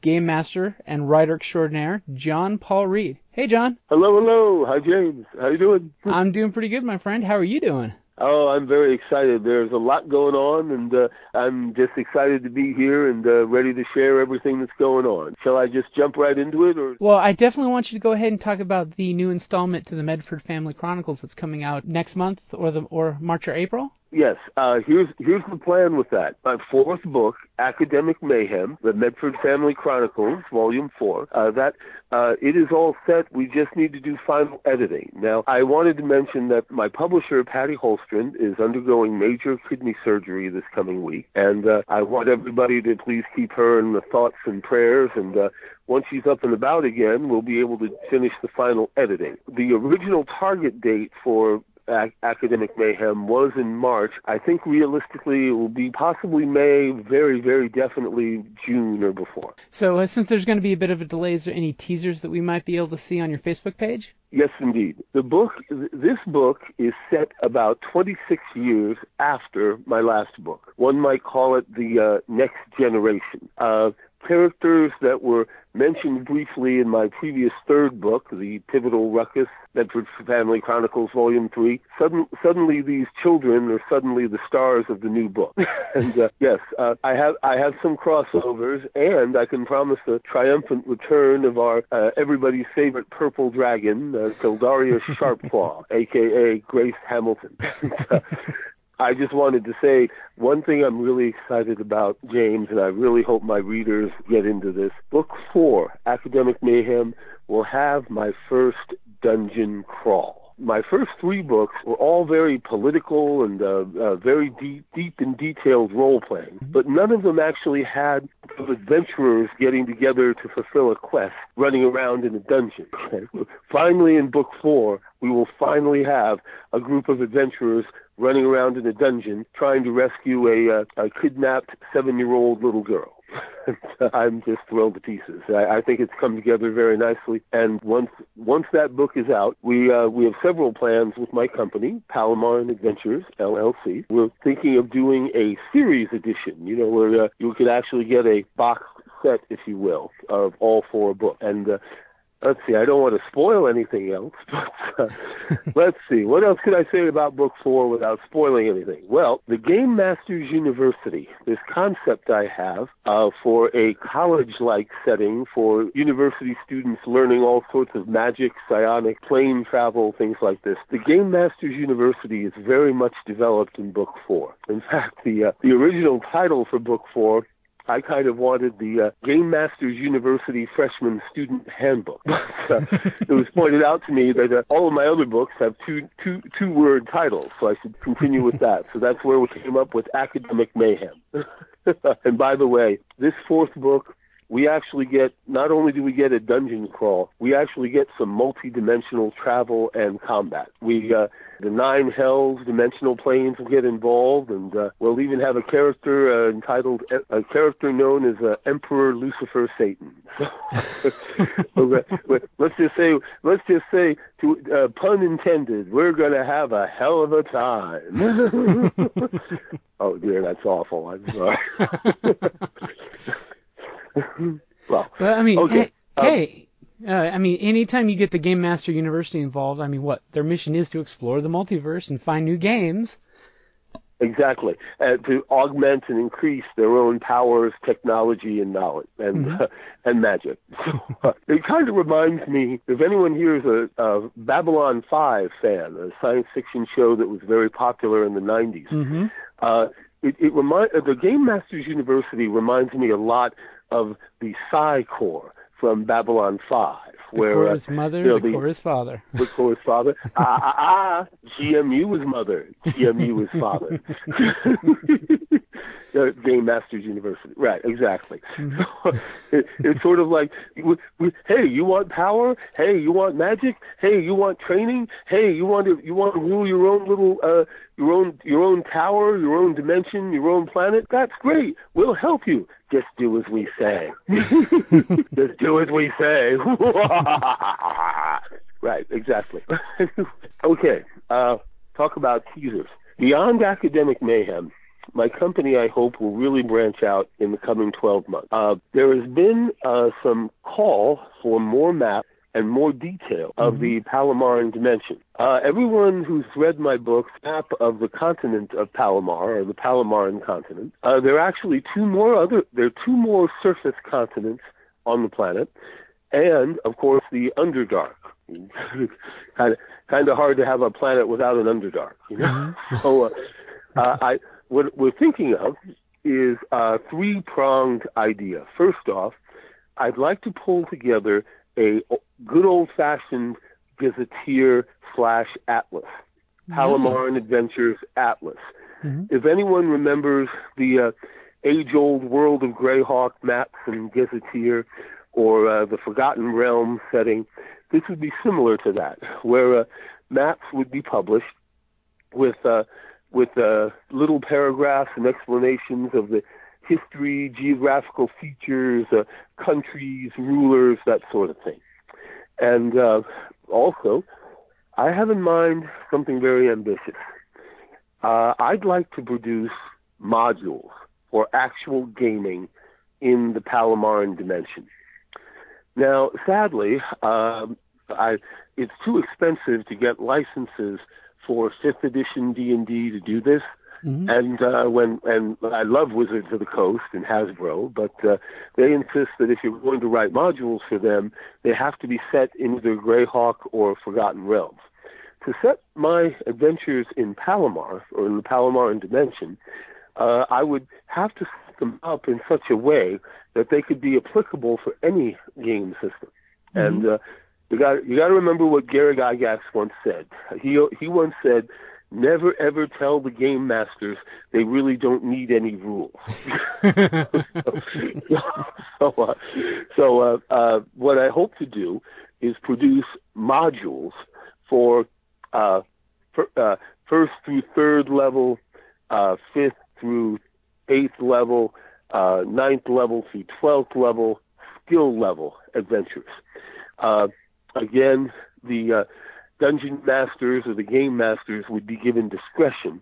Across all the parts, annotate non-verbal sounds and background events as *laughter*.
game master, and writer extraordinaire, John Paul Reed. Hey John. Hello, hello. Hi James. How you doing? I'm doing pretty good, my friend. How are you doing? Oh, I'm very excited. There's a lot going on, and uh, I'm just excited to be here and uh, ready to share everything that's going on. Shall I just jump right into it, or? Well, I definitely want you to go ahead and talk about the new installment to the Medford Family Chronicles that's coming out next month, or the or March or April. Yes, uh, here's here's the plan with that. My fourth book, Academic Mayhem, the Medford Family Chronicles, Volume Four. Uh, that uh, it is all set. We just need to do final editing. Now, I wanted to mention that my publisher, Patty Holstrand, is undergoing major kidney surgery this coming week, and uh, I want everybody to please keep her in the thoughts and prayers. And uh, once she's up and about again, we'll be able to finish the final editing. The original target date for Ac- Academic Mayhem was in March. I think realistically it will be possibly May, very, very definitely June or before. So, uh, since there's going to be a bit of a delay, is there any teasers that we might be able to see on your Facebook page? Yes, indeed. The book, this book is set about 26 years after my last book. One might call it the uh, next generation. Uh, characters that were mentioned briefly in my previous third book, The Pivotal Ruckus, Medford Family Chronicles, Volume 3. Sudden, suddenly, these children are suddenly the stars of the new book. *laughs* and uh, yes, uh, I have I have some crossovers, and I can promise the triumphant return of our uh, everybody's favorite purple dragon, uh, Tildaria *laughs* Sharpclaw, aka Grace Hamilton. *laughs* I just wanted to say one thing I'm really excited about, James, and I really hope my readers get into this. Book four, Academic Mayhem, will have my first dungeon crawl. My first three books were all very political and uh, uh, very deep, deep and detailed role playing, but none of them actually had adventurers getting together to fulfill a quest, running around in a dungeon. *laughs* finally, in book four, we will finally have a group of adventurers running around in a dungeon trying to rescue a, uh, a kidnapped seven-year-old little girl. *laughs* I'm just thrilled to pieces. I, I think it's come together very nicely. And once once that book is out, we uh, we have several plans with my company, Palomaran Adventures LLC. We're thinking of doing a series edition. You know, where uh, you could actually get a box set, if you will, of all four books. And uh, let's see, I don't want to spoil anything else, *laughs* but uh, *laughs* let's see, what else could I say about book four without spoiling anything? Well, the Game Masters University, this concept I have uh, for a college-like setting for university students learning all sorts of magic, psionic, plane travel, things like this. The Game Masters University is very much developed in book four. In fact, the uh, the original title for book four I kind of wanted the uh, Game Masters University Freshman Student Handbook. *laughs* uh, it was pointed out to me that uh, all of my other books have two two two word titles, so I should continue with that. So that's where we came up with Academic Mayhem. *laughs* and by the way, this fourth book we actually get not only do we get a dungeon crawl, we actually get some multi-dimensional travel and combat. We uh, the nine hells dimensional planes will get involved, and uh, we'll even have a character uh, entitled a character known as uh, Emperor Lucifer Satan. *laughs* *laughs* let's just say, let's just say, to uh, pun intended, we're going to have a hell of a time. *laughs* oh dear, that's awful. I'm sorry. *laughs* well, but I mean, okay. hey, um, hey, Uh, I mean, anytime you get the Game Master University involved, I mean, what their mission is to explore the multiverse and find new games. Exactly, uh, to augment and increase their own powers, technology, and knowledge, and Mhm. uh, *laughs* and magic. So, *laughs* it kind of reminds me, if anyone here is a, a Babylon 5 fan, a science fiction show that was very popular in the 90s, Mm-hmm. uh, it, it remind uh, the Game Masters University reminds me a lot of the Psi Corps from Babylon 5, The where core uh, mother, you know, the the- father. *laughs* the Corps' father. ah, ah, ah, GMU was mother. GMU was father. *laughs* Game Masters University. Right, exactly. So it, it's sort of like, hey, you want power? Hey, you want magic? Hey, you want training? Hey, you want to you want to rule your own little uh your own your own tower, your own dimension, your own planet? That's great. We'll help you. Just do as we say. *laughs* Just do as we say. *laughs* right, exactly. *laughs* okay, uh, talk about teasers. Beyond academic mayhem, my company, I hope, will really branch out in the coming 12 months. Uh, there has been uh, some call for more maps and more detail of the Palomaran dimension. Uh, everyone who's read my book, map of the continent of Palomar, or the Palomaran continent, uh, there are actually two more other, there are two more surface continents on the planet, and of course the Underdark. kind of, kind of hard to have a planet without an Underdark, you know. *laughs* so, uh, uh, I what we're thinking of is a three-pronged idea. First off, I'd like to pull together a good old-fashioned gazetteer slash atlas, Palomaran Nice. Adventures Atlas. Mhm. If anyone remembers the uh, age-old World of Greyhawk maps and gazetteer, or uh, the Forgotten Realm setting, this would be similar to that, where uh, maps would be published with uh, with uh, little paragraphs and explanations of the history, geographical features, uh, countries, rulers, that sort of thing. And uh, also, I have in mind something very ambitious. Uh, I'd like to produce modules for actual gaming in the Palomaran dimension. Now, sadly, um, I, it's too expensive to get licenses for fifth edition D and D to do this. Mhm. And uh, when and I love Wizards of the Coast and Hasbro, but uh, they insist that if you're going to write modules for them, they have to be set in either Greyhawk or Forgotten Realms. To set my adventures in Palomar or in the Palomaran dimension, uh, I would have to set them up in such a way that they could be applicable for any game system. And uh, you got you got to remember what Gary Gygax once said. He he once said, "Never ever tell the game masters they really don't need any rules." *laughs* *laughs* so uh, so uh, uh, what I hope to do is produce modules for uh, fir- uh, first through third level, uh, fifth through eighth level, uh, ninth level through twelfth level, skill level adventures. Uh, again, the uh, dungeon masters or the game masters would be given discretion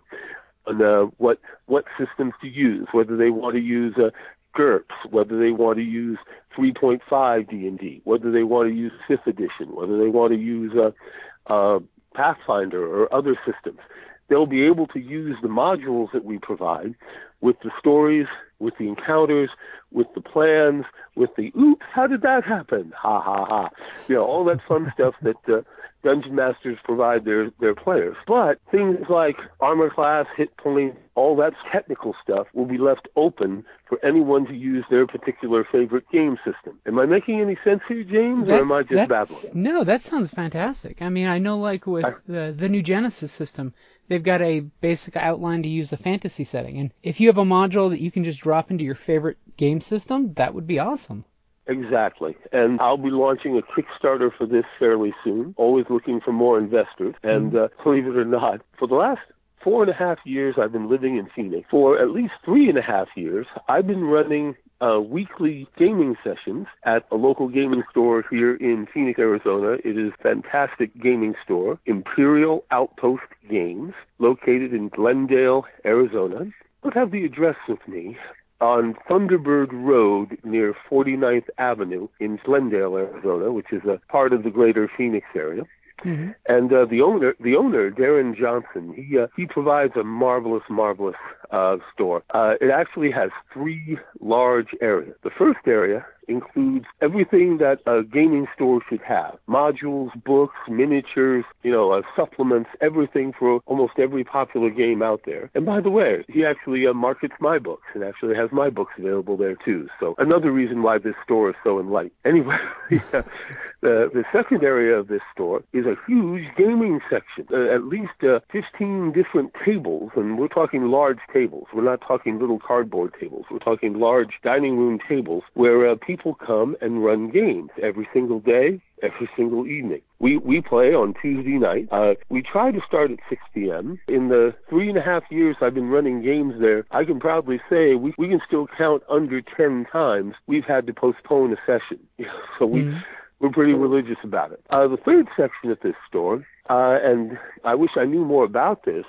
on uh, what what systems to use, whether they want to use uh, GURPS, whether they want to use 3.5 D&D, whether they want to use 5th edition, whether they want to use uh, uh, Pathfinder or other systems. They'll be able to use the modules that we provide with the stories, with the encounters, with the plans, with the oops, how did that happen? Ha ha ha. You know, all that fun *laughs* stuff that uh, dungeon masters provide their their players. But things like armor class, hit points, all that technical stuff will be left open for anyone to use their particular favorite game system. Am I making any sense here, James, or am I just babbling? No, that sounds fantastic. I mean, I know like with I- the, the new Genesys system, they've got a basic outline to use a fantasy setting, and if you have a module that you can just drop into your favorite game system, that would be awesome. Exactly. And I'll be launching a Kickstarter for this fairly soon, always looking for more investors. And uh, believe it or not, for the last four and a half years I've been living in Phoenix, for at least three and a half years, I've been running uh, weekly gaming sessions at a local gaming store here in Phoenix, Arizona. It is a fantastic gaming store, Imperial Outpost Games, located in Glendale, Arizona. Don't have the address with me, on Thunderbird Road near 49th Avenue in Glendale, Arizona, which is a part of the greater Phoenix area. Mm-hmm. And uh, the owner, the owner, Darren Johnson, he uh, he provides a marvelous, marvelous uh, store. Uh, it actually has three large areas. The first area includes everything that a gaming store should have: modules, books, miniatures, you know, uh, supplements, everything for almost every popular game out there. And by the way, he actually uh, markets my books and actually has my books available there too. So another reason why this store is so enlightened. *laughs* Anyway, *laughs* the the second area of this store is a huge gaming section, uh, at least uh, 15 different tables, and we're talking large tables. We're not talking little cardboard tables. We're talking large dining room tables where uh, people come and run games every single day, every single evening. We we play on Tuesday night. Uh, we try to start at 6 p.m. In the three and a half years I've been running games there, I can proudly say we we can still count under 10 times we've had to postpone a session. *laughs* so we. Mm-hmm we're pretty religious about it. Uh, the third section at this store, uh, and I wish I knew more about this,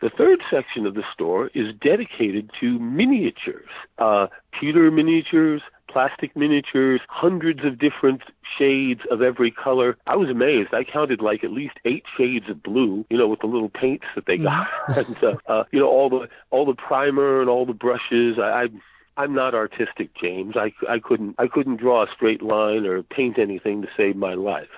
the third section of the store is dedicated to miniatures, uh, pewter miniatures, plastic miniatures, hundreds of different shades of every color. I was amazed. I counted like at least eight shades of blue, you know, with the little paints that they got, mm-hmm. *laughs* and uh, uh, you know all the all the primer and all the brushes. I, I I'm not artistic, James. I, I couldn't I couldn't draw a straight line or paint anything to save my life.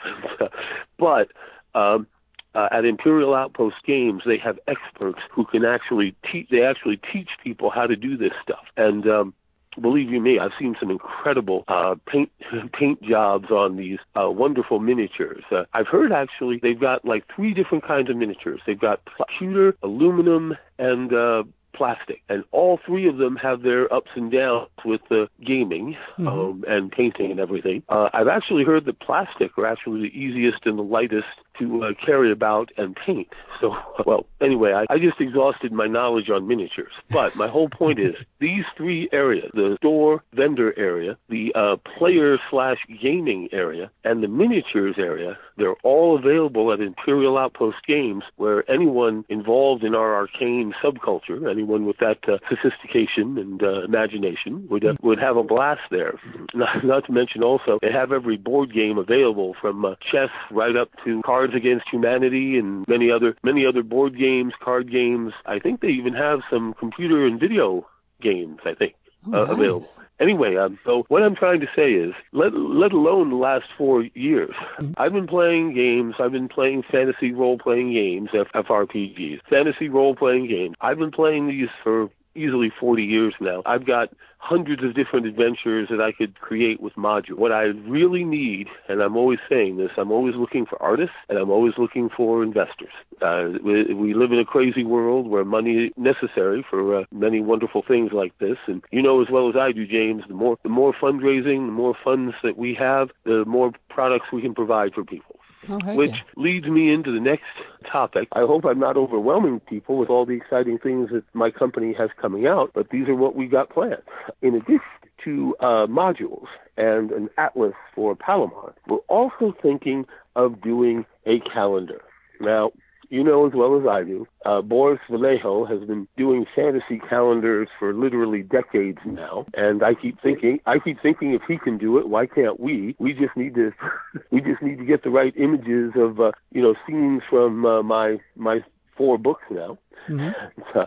*laughs* but um, uh, at Imperial Outpost Games, they have experts who can actually teach. They actually teach people how to do this stuff. And um, believe you me, I've seen some incredible uh, paint *laughs* paint jobs on these uh, wonderful miniatures. Uh, I've heard actually they've got like three different kinds of miniatures. They've got pewter, aluminum, and uh, plastic. And all three of them have their ups and downs with the gaming mm-hmm. um, and painting and everything. Uh, I've actually heard that plastic are actually the easiest and the lightest to uh, carry about and paint. So, *laughs* well, anyway, I, I just exhausted my knowledge on miniatures. But my whole point is *laughs* these three areas the store vendor area, the uh, player slash gaming area, and the miniatures area they're all available at Imperial Outpost Games, where anyone involved in our arcane subculture, anyone with that uh, sophistication and uh, imagination, would uh, would have a blast there. Not, not to mention also they have every board game available, from uh, chess right up to Cards Against Humanity and many other many other board games, card games. I think they even have some computer and video games. I think. Oh, uh, nice. available. Anyway, um, so what I'm trying to say is, let let alone the last four years, mm-hmm. I've been playing games. I've been playing fantasy role playing games, F- FRPGs, fantasy role playing games. I've been playing these for easily 40 years now. I've got hundreds of different adventures that I could create with module. What I really need, and I'm always saying this, I'm always looking for artists and I'm always looking for investors. Uh, we, we live in a crazy world where money is necessary for uh, many wonderful things like this. And you know as well as I do, James, the more the more fundraising, the more funds that we have, the more products we can provide for people. Oh, which yeah. leads me into the next *laughs* topic. I hope I'm not overwhelming people with all the exciting things that my company has coming out, but these are what we got planned. In addition to uh, modules and an atlas for Palomar, we're also thinking of doing a calendar. Now, you know as well as I do, uh, Boris Vallejo has been doing fantasy calendars for literally decades now, and I keep thinking, I keep thinking, if he can do it, why can't we? We just need to, *laughs* we just need to get the right images of, uh, you know, scenes from uh, my my four books now. Mm-hmm. *laughs* Uh,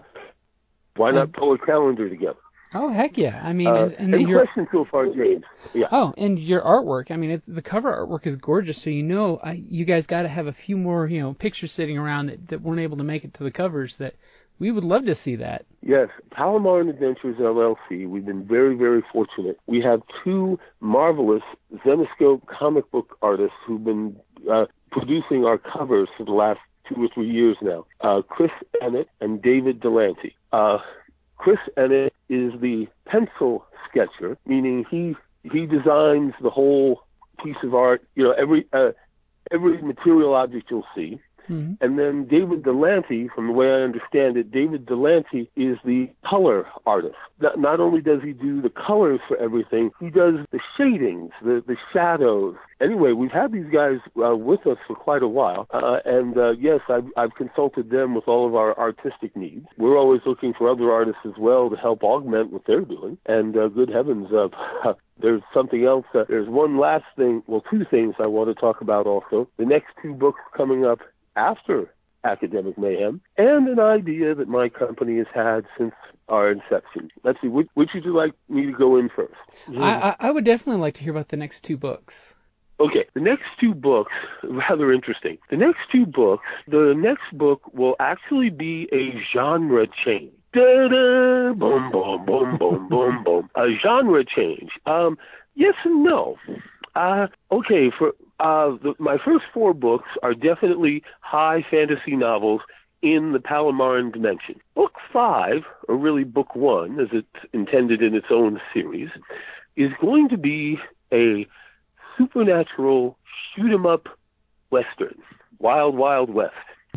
why not pull a calendar together? Oh heck yeah! I mean, uh, and, and your, questions so far, James? Yeah. Oh, and your artwork. I mean, it's, the cover artwork is gorgeous. So you know, I, you guys got to have a few more, you know, pictures sitting around that, that weren't able to make it to the covers. That we would love to see that. Yes, Palomaran Adventures LLC. We've been very, very fortunate. We have two marvelous Zenescope comic book artists who've been uh, producing our covers for the last two or three years now. Uh, Chris Ennett and David Delancey. Chris Ennett is the pencil sketcher, meaning he he designs the whole piece of art. You know, every uh, every material object you'll see. Mhm. And then David Delancey, from the way I understand it, David Delancey is the color artist. Not, not only does he do the colors for everything, he does the shadings, the, the shadows. Anyway, we've had these guys uh, with us for quite a while, uh, and uh, yes, I've, I've consulted them with all of our artistic needs. We're always looking for other artists as well to help augment what they're doing. And uh, good heavens, uh, *laughs* there's something else. Uh, there's one last thing, well, two things I want to talk about also. The next two books coming up after Academic Mayhem, and an idea that my company has had since our inception. Let's see, which, which would you like me to go in first? I, I I would definitely like to hear about the next two books. Okay, the next two books, *laughs* rather interesting. The next two books, the next book will actually be a genre change. Da-da, boom, boom, boom, boom, *laughs* boom, boom. A genre change. Um, yes and no. Uh, okay, for uh, the, my first four books are definitely high fantasy novels in the Palomaran dimension. Book five, or really book one, as it's intended in its own series, is going to be a supernatural shoot 'em up western, wild wild west.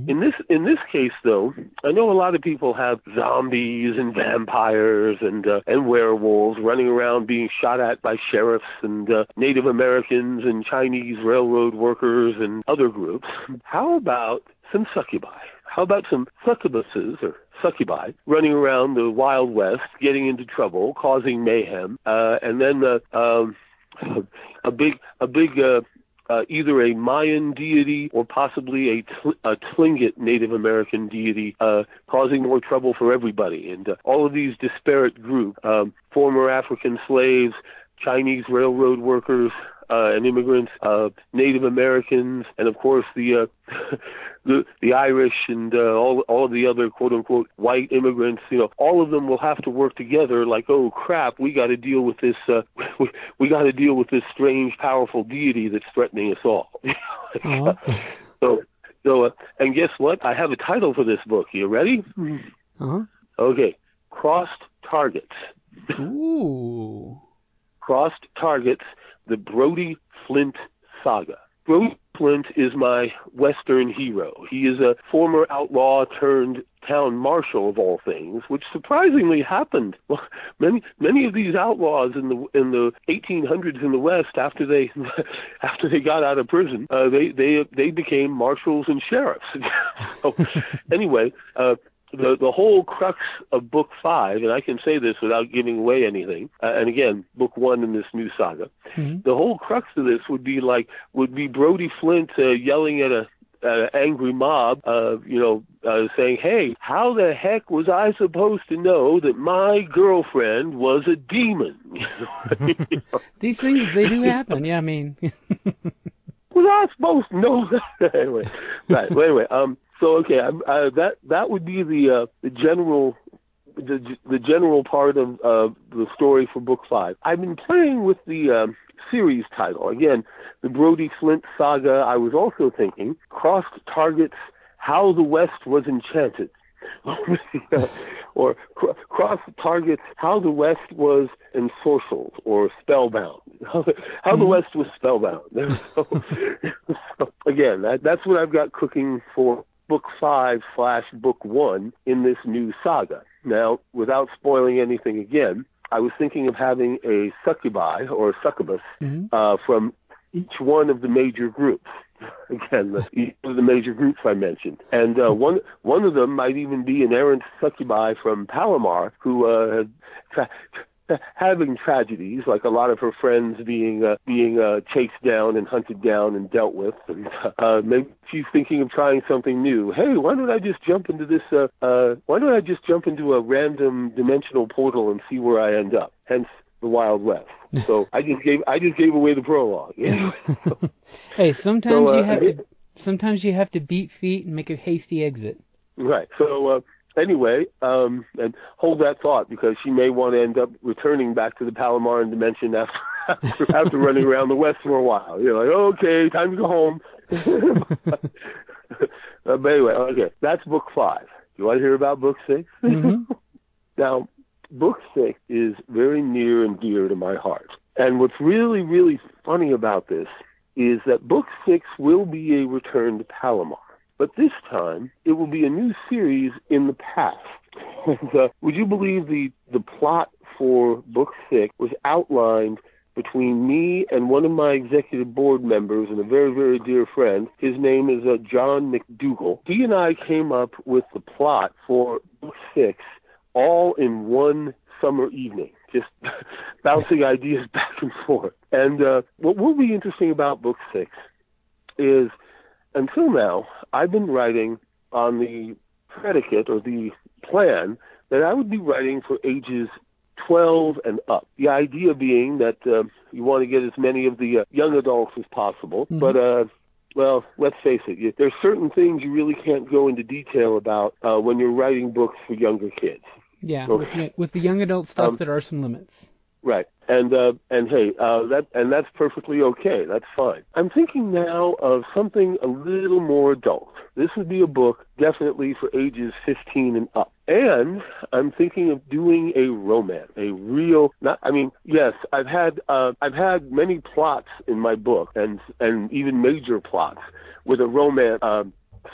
In this in this case, though, I know a lot of people have zombies and vampires and uh, and werewolves running around being shot at by sheriffs and uh, Native Americans and Chinese railroad workers and other groups. How about some succubi? How about some succubuses or succubi running around the Wild West, getting into trouble, causing mayhem, uh, and then uh, um, *laughs* a big a big uh, uh, either a Mayan deity or possibly a, tl- a Tlingit Native American deity, uh, causing more trouble for everybody. And uh, all of these disparate groups, um, former African slaves, Chinese railroad workers, and immigrants, uh, Native Americans, and of course the uh, *laughs* the the Irish and uh, all all of the other quote unquote white immigrants. You know, all of them will have to work together. Like, oh crap, we got to deal with this. Uh, *laughs* we we got to deal with this strange, powerful deity that's threatening us all. *laughs* Uh-huh. so so, uh, and guess what? I have a title for this book. You ready? Uh-huh. Okay, crossed targets. Ooh. crossed targets the Brody Flint saga. Brody Flint is my Western hero. He is a former outlaw turned town marshal of all things, which surprisingly happened. *laughs* Well, many many of these outlaws in the in the 1800s in the West, after they *laughs* after they got out of prison, uh, they they they became marshals and sheriffs. *laughs* so, anyway, uh, the the whole crux of book five, and I can say this without giving away anything. Uh, and again, book one in this new saga, Mhm. the whole crux of this would be like would be Brody Flint uh, yelling at a an angry mob, uh, you know, uh, saying, "Hey, how the heck was I supposed to know that my girlfriend was a demon?" *laughs* *laughs* These things they do happen. Yeah, I mean. *laughs* was I supposed to know that? anyway, right. Well, anyway, um, so okay, I, uh, that that would be the uh, the general the the general part of uh, the story for book five. I've been playing with the um, series title again, the Brody Flint saga. I was also thinking crossed targets how the West was enchanted. *laughs* or cr- cross targets how the West was ensorcelled or spellbound. How the, Mhm. West was spellbound. *laughs* so, so, again, that, that's what I've got cooking for book five slash book one in this new saga. Now, without spoiling anything again, I was thinking of having a succubi or succubus Mhm. uh, from each one of the major groups. *laughs* Again, the, each of the major groups I mentioned, and uh, one one of them might even be an errant succubi from Palomar who uh, had tra- *laughs* having tragedies, like a lot of her friends being uh, being uh, chased down and hunted down and dealt with, and *laughs* uh, maybe she's thinking of trying something new. Hey, why don't I just jump into this? Uh, uh, why don't I just jump into a random dimensional portal and see where I end up? Hence the Wild West. *laughs* So I just gave I just gave away the prologue. hey, sometimes So, uh, you have to sometimes you have to beat feet and make a hasty exit. Right. So uh, anyway, um, and hold that thought because she may want to end up returning back to the Palomaran dimension after after, *laughs* after running around the West for a while. You're like, okay, time to go home. *laughs* uh, but anyway, okay, that's book five. You want to hear about book 6 Mhm. *laughs* Now, book six is very near and dear to my heart. And what's really, really funny about this is that book six will be a return to Palomar. But this time it will be a new series in the past. *laughs* And, uh, would you believe the the plot for book six was outlined between me and one of my executive board members and a very, very dear friend. His name is uh, John McDougall. He and I came up with the plot for book six all in one summer evening, just *laughs* bouncing ideas *laughs* back and forth. And uh, what will be interesting about book six is until now, I've been writing on the predicate or the plan that I would be writing for ages 12 and up. The idea being that uh, you want to get as many of the uh, young adults as possible, mm-hmm. but uh, well, let's face it, you, there's certain things you really can't go into detail about uh, when you're writing books for younger kids. Yeah, okay. with, the, with the young adult stuff, um, there are some limits. Right. And uh, and hey, uh, that and that's perfectly okay. That's fine. I'm thinking now of something a little more adult. This would be a book definitely for ages 15 and up. And I'm thinking of doing a romance, a real. Not, I mean, yes, I've had uh, I've had many plots in my book, and and even major plots with a romance. Uh,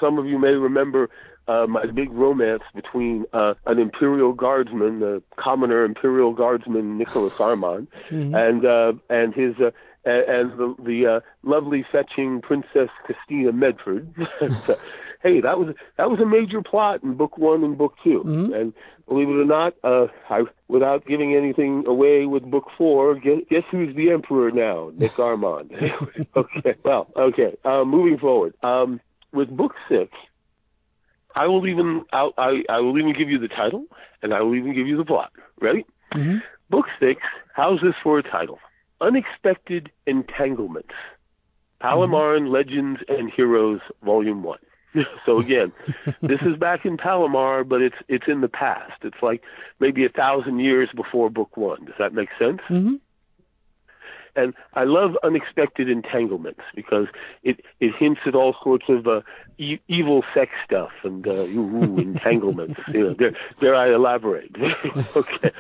some of you may remember uh, my big romance between uh, an Imperial Guardsman, the commoner Imperial Guardsman Nicholas Armand, mm-hmm. and uh, and his uh, and the, the uh, lovely fetching Princess Christina Medford. *laughs* hey, that was that was a major plot in book one and book 2 mm-hmm. and believe it or not, uh, I, without giving anything away with book four, guess, guess who's the emperor now? *laughs* Nick Armand. *laughs* okay, well, okay. Uh, moving forward, um, with book six, I will even I'll, I I will even give you the title, and I will even give you the plot. Ready? Mm-hmm. Book six. How's this for a title? Unexpected Entanglements. Palomaran mm-hmm. Legends and Heroes, Volume One. *laughs* so again, *laughs* this is back in Palomar, but it's it's in the past. It's like maybe a thousand years before Book One. Does that make sense? Mm-hmm. And I love unexpected entanglements because it it hints at all sorts of uh, e- evil sex stuff and uh, ooh, *laughs* entanglements. you know, dare, dare I elaborate? *laughs* okay.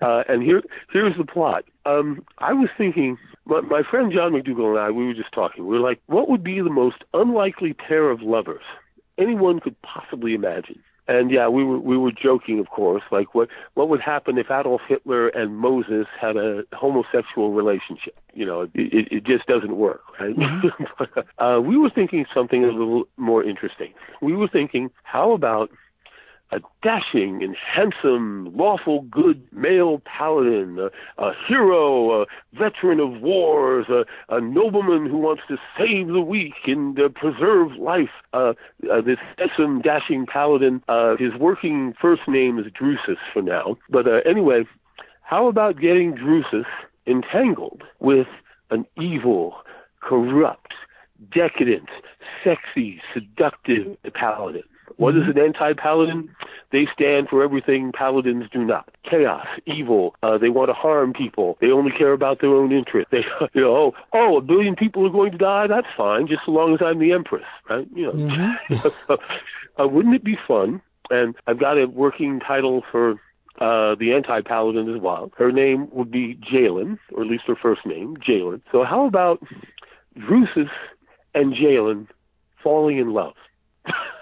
Uh, and here here's the plot. Um, I was thinking, my, my friend John McDougall and I, we were just talking. We were like, what would be the most unlikely pair of lovers anyone could possibly imagine? And yeah, we were we were joking, of course, like what what would happen if Adolf Hitler and Moses had a homosexual relationship? You know, it, it just doesn't work, right? Mm-hmm. *laughs* uh, we were thinking something a little more interesting. We were thinking, how about a dashing and handsome, lawful good male paladin, a, a hero, a veteran of wars, a, a, nobleman who wants to save the weak and uh, preserve life. Uh, uh, this handsome, dashing paladin, uh, his working first name is Drusus for now. But uh, anyway, how about getting Drusus entangled with an evil, corrupt, decadent, sexy, seductive paladin? What is mm-hmm. an anti-paladin? They stand for everything paladins do not. Chaos, evil. Uh, they want to harm people. They only care about their own interest. They, *laughs* you know, oh, oh, a billion people are going to die. That's fine, just so long as I'm the empress, right? You know. Mm-hmm. *laughs* uh, wouldn't it be fun? And I've got a working title for uh, the anti-paladin as well. Her name would be Jalen, or at least her first name, Jalen. So how about Drusus and Jalen falling in love? *laughs*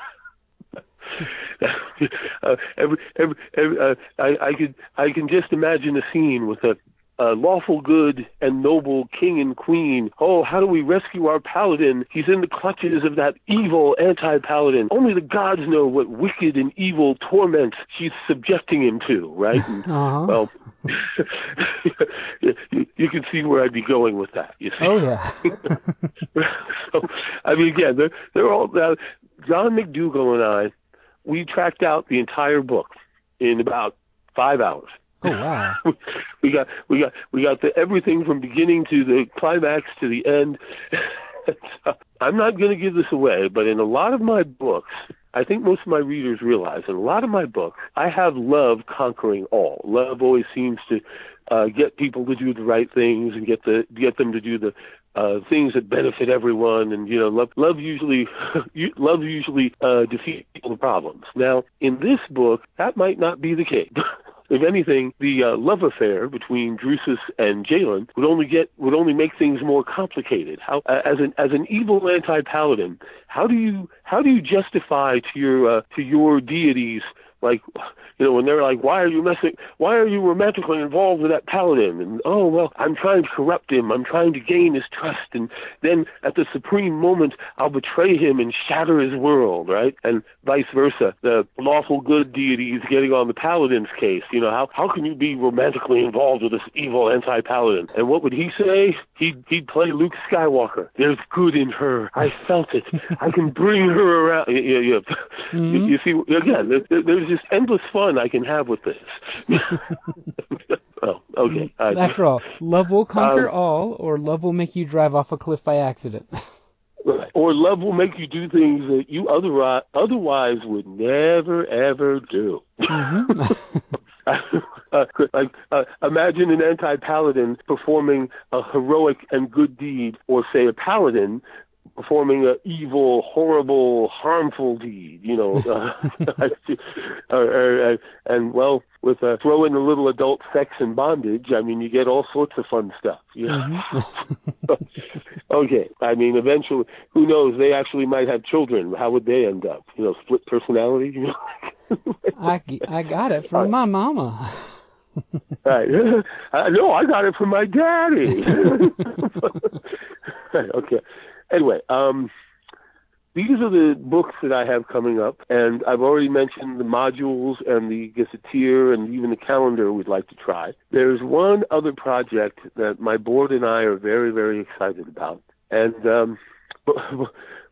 uh, every, every, every, uh, I, I could I can just imagine a scene with a, lawful good and noble king and queen. Oh, how do we rescue our paladin? He's in the clutches of that evil anti-paladin. Only the gods know what wicked and evil torments she's subjecting him to, right? *laughs* And, uh-huh. Well, *laughs* you, you, can see where I'd be going with that. You see? Oh yeah. *laughs* so, I mean, again, they're they're all uh, John McDougall and I we tracked out the entire book in about five hours. Oh wow! *laughs* we got we got we got the, everything from beginning to the climax to the end. *laughs* I'm not going to give this away, but in a lot of my books, I think most of my readers realize in a lot of my books, I have love conquering all. Love always seems to uh, get people to do the right things and get the get them to do the uh, things that benefit everyone, and you know, love, love usually, *laughs* love usually uh, defeats the problems. Now, in this book, that might not be the case. *laughs* if anything, the uh, love affair between Drusus and Galen would only get would only make things more complicated. How uh, as an as an evil anti-paladin, how do you how do you justify to your uh, to your deities like you know when they're like why are you messing why are you romantically involved with that paladin? And oh well i'm trying to corrupt him. I'm trying to gain his trust. And then at the supreme moment i'll betray him and shatter his world right? And vice versa the lawful good deity is getting on the paladin's case. You know how how can you be romantically involved with this evil anti-paladin? And what would he say? He'd he'd play luke skywalker. There's good in her. I felt it. I can bring her around. You, you, mm-hmm. you, you see again there, there's just endless fun I can have with this. *laughs* oh, okay. After all, love will conquer um, all, or love will make you drive off a cliff by accident. *laughs* Or love will make you do things that you otherwise otherwise would never ever do. Mm-hmm. *laughs* uh, like uh, imagine an anti-paladin performing a heroic and good deed, or say a paladin performing an evil, horrible, harmful deed, you know, *laughs* *laughs* uh, uh, and well, with uh, throw in a little adult sex and bondage, I mean, you get all sorts of fun stuff. You know? mm-hmm. *laughs* okay, I mean, eventually, who knows? They actually might have children. How would they end up? You know, split personality. You know? I I got it from my mama. right. Uh, no, I got it from my daddy. okay anyway, um, these are the books that I have coming up, and I've already mentioned the modules and the gazetteer and even the calendar we'd like to try. There's one other project that my board and I are very, very excited about. And um,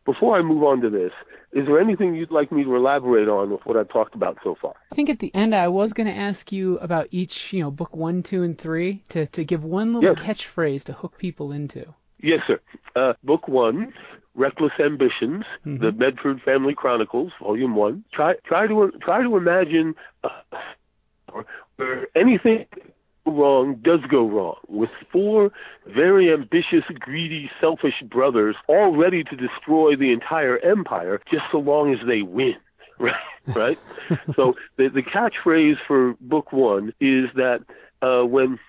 before I move on to this, is there anything you'd like me to elaborate on with what I've talked about so far? I think at the end I was going to ask you about each, you know, book one, two, and three to, to give one little yes. catchphrase to hook people into. Yes, sir. Uh, book one, Reckless Ambitions, mm-hmm. the Medford Family Chronicles, Volume One. Try try to try to imagine uh, where anything wrong does go wrong, with four very ambitious, greedy, selfish brothers all ready to destroy the entire empire just so long as they win. *laughs* Right, right. *laughs* so the the catchphrase for book one is that uh, when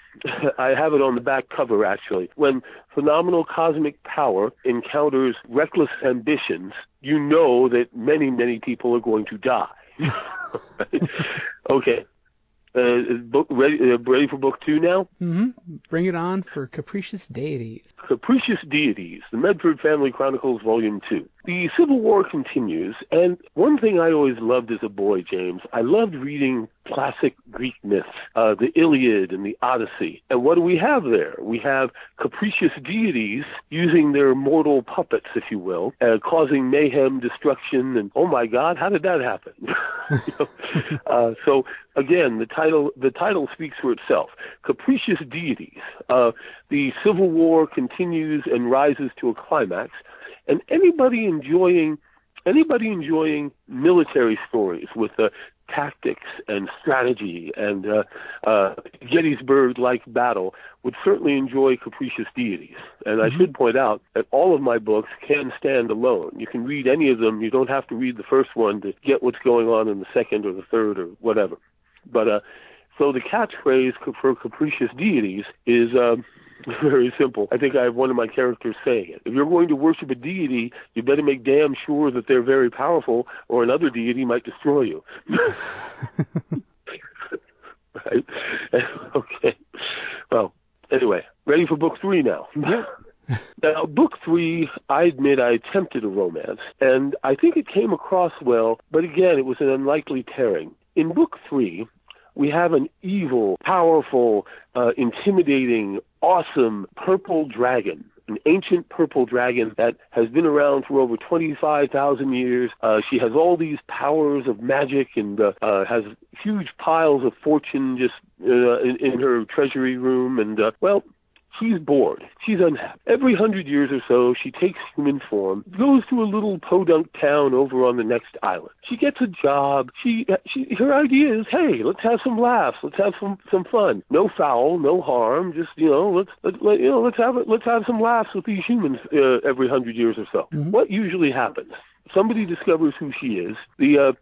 I have it on the back cover actually. When phenomenal cosmic power encounters reckless ambitions, you know that many, many people are going to die. *laughs* okay. Uh, book ready, uh, ready for book two now? Mm-hmm. Bring it on for Capricious Deities. Capricious Deities, the Medford Family Chronicles, Volume Two. The Civil War continues, and one thing I always loved as a boy, James, I loved reading classic Greek myths, uh, the Iliad and the Odyssey. And what do we have there? We have capricious deities using their mortal puppets, if you will, uh, causing mayhem, destruction, and oh my God, how did that happen? *laughs* uh, so again, the title the title speaks for itself. Capricious deities. Uh, the Civil War continues and rises to a climax, and anybody enjoying anybody enjoying military stories with uh, tactics and strategy and uh, uh, Gettysburg-like battle would certainly enjoy Capricious Deities. And mm-hmm. I should point out that all of my books can stand alone. You can read any of them. You don't have to read the first one to get what's going on in the second or the third or whatever. But uh, so the catchphrase for Capricious Deities is. Um, *laughs* very simple. I think I have one of my characters saying it. If you're going to worship a deity, you better make damn sure that they're very powerful, or another deity might destroy you. right? *laughs* okay. Well, anyway, ready for book three now. *laughs* Now, book three, I admit I attempted a romance, and I think it came across well, but again, it was an unlikely pairing. In book three, we have an evil, powerful, uh, intimidating, awesome purple dragon an ancient purple dragon that has been around for over 25,000 years. Uh, she has all these powers of magic and uh, uh, has huge piles of fortune just uh, in, in her treasury room. And, uh, well, She's bored. She's unhappy. Every hundred years or so, she takes human form, goes to a little podunk town over on the next island. She gets a job. She, she, her idea is, hey, let's have some laughs. Let's have some some fun. No foul, no harm. Just you know, let's let, let you know, let's have let's have some laughs with these humans uh, every hundred years or so. Mm-hmm. What usually happens? Somebody discovers who she is. The uh,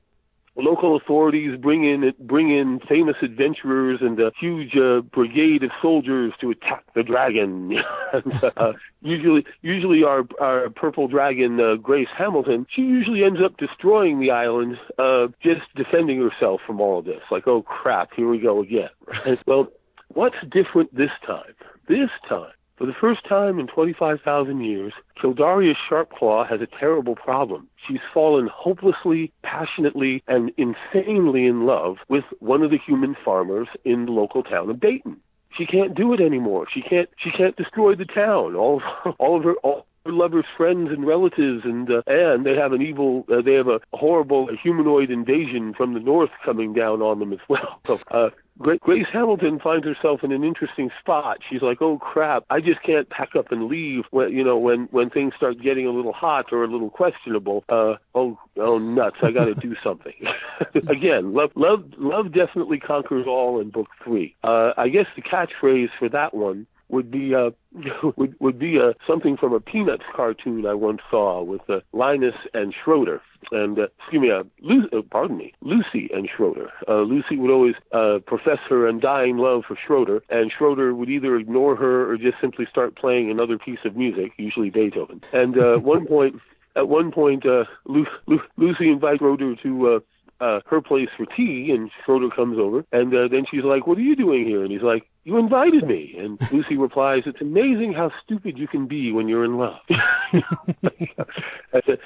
local authorities bring in bring in famous adventurers and a huge uh, brigade of soldiers to attack the dragon. *laughs* and, uh, usually, usually our our purple dragon uh, Grace Hamilton, she usually ends up destroying the island, uh, just defending herself from all of this. Like, oh crap, here we go again. *laughs* Well, what's different this time? This time for the first time in 25,000 years, Kildarius Sharpclaw has a terrible problem. She's fallen hopelessly, passionately, and insanely in love with one of the human farmers in the local town of Dayton. She can't do it anymore. She can't. She can't destroy the town. All, all of her, all, lovers, friends, and relatives, and uh, and they have an evil, uh, they have a horrible humanoid invasion from the north coming down on them as well. So uh, Grace Hamilton finds herself in an interesting spot. She's like, "Oh crap! I just can't pack up and leave when you know when when things start getting a little hot or a little questionable. Uh, oh, oh nuts! I got to do something." *laughs* Again, love, love, love definitely conquers all in book three. Uh, I guess the catchphrase for that one would be uh, *laughs* would would be uh, something from a Peanuts cartoon I once saw with uh, Linus and Schroeder and uh, excuse me, uh, Lu- uh, pardon me, Lucy and Schroeder. Uh, Lucy would always uh, profess her undying love for Schroeder, and Schroeder would either ignore her or just simply start playing another piece of music, usually Beethoven. And uh, at *laughs* one point, at one point, uh, Lu- Lu- Lucy invites Schroeder to uh, uh, her place for tea, and Schroeder comes over, and uh, then she's like, "What are you doing here?" And he's like, "You invited me." And Lucy replies, "It's amazing how stupid you can be when you're in love." *laughs*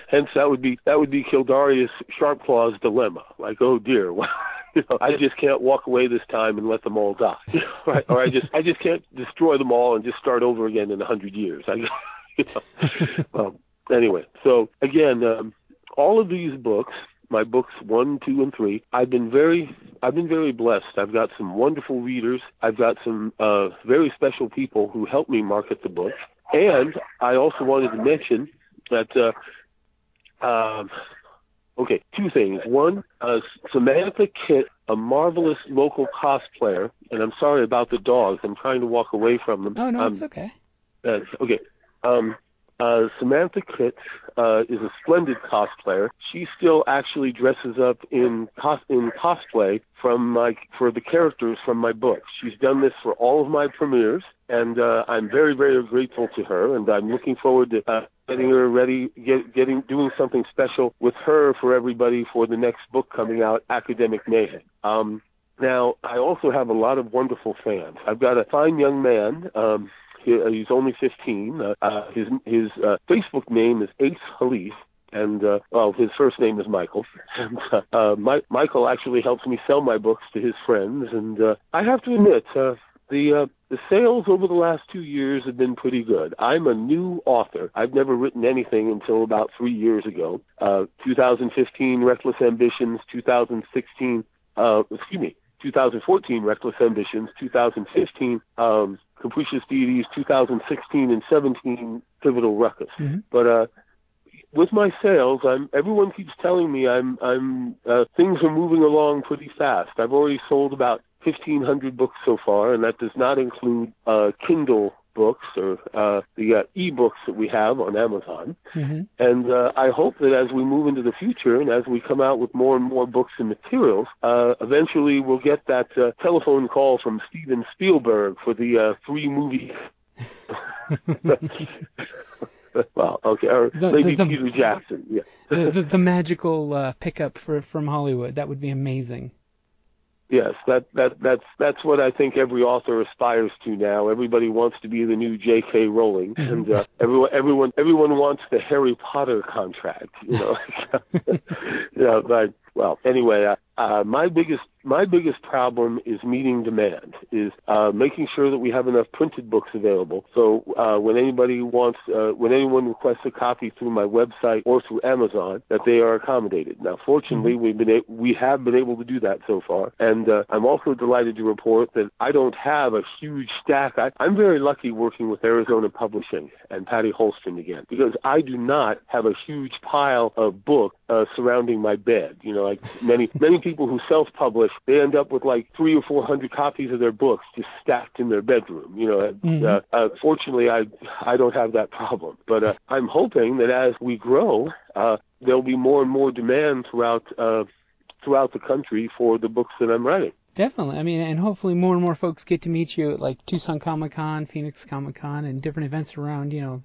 Hence, that would be that would be Kildarius Sharpclaw's dilemma. Like, oh dear, *laughs* you know, I just can't walk away this time and let them all die, *laughs* right? Or I just I just can't destroy them all and just start over again in a hundred years. I, you know. um, anyway, so again, um, all of these books my books one, two, and three. I've been very, I've been very blessed. I've got some wonderful readers. I've got some uh, very special people who help me market the book. And I also wanted to mention that, uh, um, okay, two things. One, uh, Samantha Kit, a marvelous local cosplayer, and I'm sorry about the dogs. I'm trying to walk away from them. Oh no, um, it's okay. Uh, okay. Um, uh, Samantha Kitt uh, is a splendid cosplayer. She still actually dresses up in cos- in cosplay from my for the characters from my books. She's done this for all of my premieres, and uh, I'm very very grateful to her. And I'm looking forward to uh, getting her ready, get, getting doing something special with her for everybody for the next book coming out, Academic Mayhem. Um, now, I also have a lot of wonderful fans. I've got a fine young man. Um, uh, he's only 15. Uh, uh, his his Facebook name is Ace Halif, and uh, well, his first name is Michael. *laughs* And uh, My- Michael actually helps me sell my books to his friends, and uh, I have to admit, uh, the uh, the sales over the last two years have been pretty good. I'm a new author. I've never written anything until about three years ago. Uh, 2015, Reckless Ambitions. 2016, uh, excuse me, 2014, Reckless Ambitions. 2015, um, Capricious Deities 2016 and 17 Pivotal Ruckus. Mm-hmm. But uh, with my sales, I'm everyone keeps telling me I'm I'm uh, things are moving along pretty fast. I've already sold about 1,500 books so far, and that does not include uh, Kindle books or uh, the uh, e-books that we have on Amazon. Mm-hmm. And uh, I hope that as we move into the future and as we come out with more and more books and materials, uh, eventually we'll get that uh, telephone call from Steven Spielberg for the uh, three movie. *laughs* well, okay, or The- maybe the- Peter Jackson. Yeah. the, the, the magical uh, pickup for from Hollywood. That would be amazing. Yes, that that that's that's what I think every author aspires to now. Everybody wants to be the new J.K. Rowling, and uh, everyone everyone everyone wants the Harry Potter contract. You know, *laughs* *laughs* yeah. But well, anyway, uh, uh, my biggest my biggest problem is meeting demand. Is uh, making sure that we have enough printed books available. So uh, when anybody wants, uh, when anyone requests a copy through my website or through Amazon, that they are accommodated. Now, fortunately, we've been a- we have been able to do that so far, and uh, I'm also delighted to report that I don't have a huge stack. I, I'm very lucky working with Arizona Publishing and Patty Holston again because I do not have a huge pile of books uh, surrounding my bed. You know, like many many people who self-publish, they end up with like three or four hundred copies of their books just stacked in their bedroom. You know, and, Mhm. uh, uh, fortunately, I I don't have that problem. But uh, I'm hoping that as we grow, uh, there'll be more and more demand throughout. Uh, throughout the country for the books that I'm writing. Definitely. I mean, and hopefully more and more folks get to meet you at like Tucson Comic Con, Phoenix Comic Con, and different events around, you know,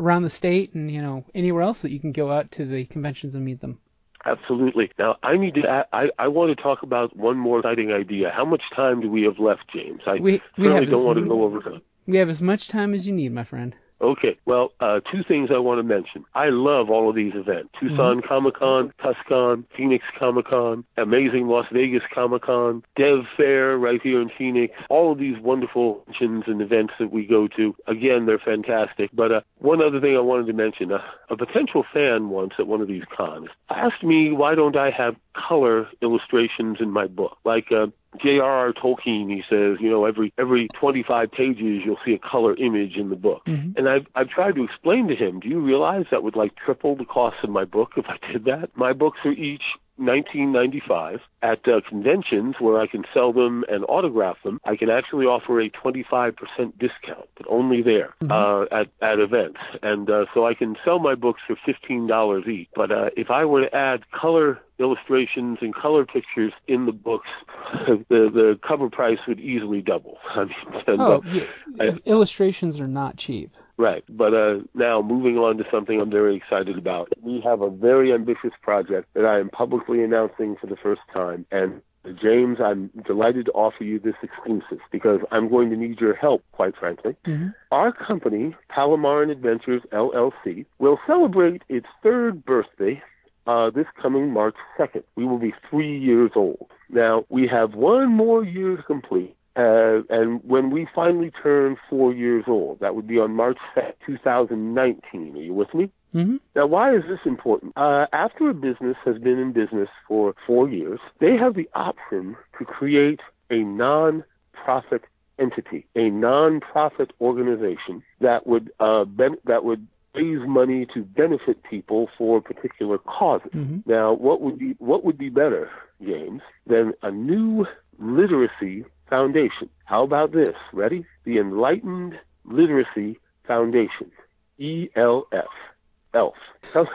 around the state and you know anywhere else that you can go out to the conventions and meet them. Absolutely. Now, I need to. I I want to talk about one more exciting idea. How much time do we have left, James? I We- we certainly don't as- want to go over time. We have as much time as you need, my friend. Okay. Well, uh, two things I want to mention. I love all of these events. Tucson Comic Con, Tucson, Phoenix Comic Con, Amazing Las Vegas Comic Con, Dev Fair right here in Phoenix. All of these wonderful conventions and events that we go to. Again, they're fantastic. But uh, one other thing I wanted to mention. Uh, a potential fan once at one of these cons asked me why don't I have color illustrations in my book? Like uh, J.R.R. Tolkien, he says, you know, every every 25 pages you'll see a color image in the book. Mhm. And I've I've tried to explain to him, do you realize that would like triple the cost of my book if I did that? My books are each 1995 at uh, conventions where I can sell them and autograph them. I can actually offer a 25% discount, but only there uh, at at events, and uh, so I can sell my books for $15 each. But uh, if I were to add color illustrations and color pictures in the books, *laughs* the the cover price would easily double. *laughs* I mean, and, uh, Oh, yeah. I- illustrations are not cheap. Right. But uh, now moving on to something I'm very excited about. We have a very ambitious project that I am publicly announcing for the first time. And James, I'm delighted to offer you this exclusive because I'm going to need your help, quite frankly. Mhm. Our company, Palomaran Adventures LLC, will celebrate its third birthday uh, this coming March 2nd. We will be three years old. Now, we have one more year to complete. Uh, and when we finally turn four years old, that would be on March 2nd, 2019. Are you with me? hmm Now, why is this important? Uh, after a business has been in business for four years, they have the option to create a non-profit entity, a non-profit organization that would uh, ben- that would raise money to benefit people for particular causes. hmm Now, what would be what would be better, James, than a new literacy foundation? How about this? Ready? The Enlightened Literacy Foundation, ELF. Elf. Come,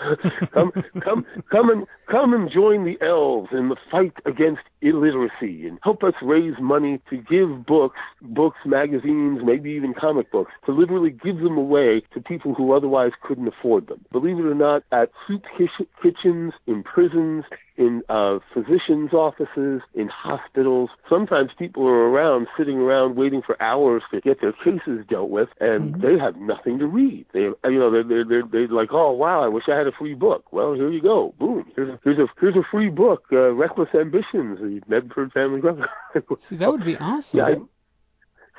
come, come, come and come and join the elves in the fight against illiteracy, and help us raise money to give books, books, magazines, maybe even comic books, to literally give them away to people who otherwise couldn't afford them. Believe it or not, at soup kitchens, in prisons, in uh, physicians' offices, in hospitals. Sometimes people are around, sitting around, waiting for hours to get their cases dealt with, and they have nothing to read. They, you know, they're they're they're, they're like, oh wow, I wish I had a free book. Well, here you go, boom. Here's a here's a here's a free book, uh, Reckless Ambitions, the Medford Family. *laughs* See, that would be awesome. Yeah, I-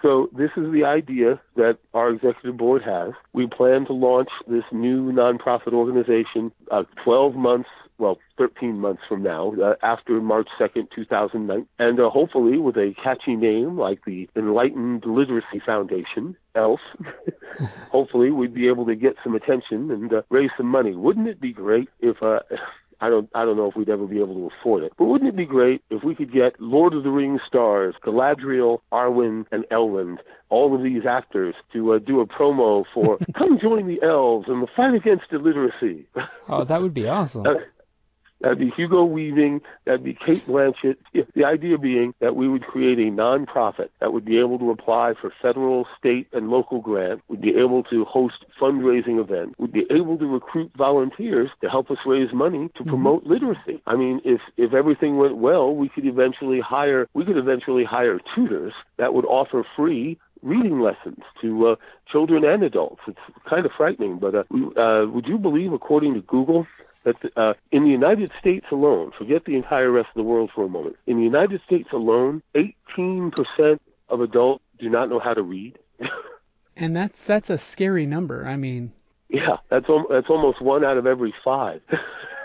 so this is the idea that our executive board has. We plan to launch this new nonprofit organization uh, 12 months, well, 13 months from now, uh, after March 2nd, 2009, and uh, hopefully with a catchy name like the Enlightened Literacy Foundation, ELF. *laughs* hopefully we'd be able to get some attention and uh, raise some money. Wouldn't it be great if uh, I don't I don't know if we'd ever be able to afford it. But wouldn't it be great if we could get Lord of the Rings stars, Galadriel, Arwen, and Elrond, all of these actors to uh, do a promo for *laughs* come join the elves in the fight against illiteracy. Oh, that would be awesome. Uh, That'd be Hugo Weaving. That'd be Cate Blanchett. The idea being that we would create a nonprofit that would be able to apply for federal, state, and local grants, would be able to host fundraising events, would be able to recruit volunteers to help us raise money to promote literacy. I mean, if if everything went well, we could eventually hire we could eventually hire tutors that would offer free reading lessons to uh, children and adults. It's kind of frightening, but uh, uh, would you believe, according to Google, that uh, in the United States alone, forget the entire rest of the world for a moment, in the United States alone, 18% of adults do not know how to read. *laughs* And that's that's a scary number. I mean, Yeah, that's al- that's almost one out of every five.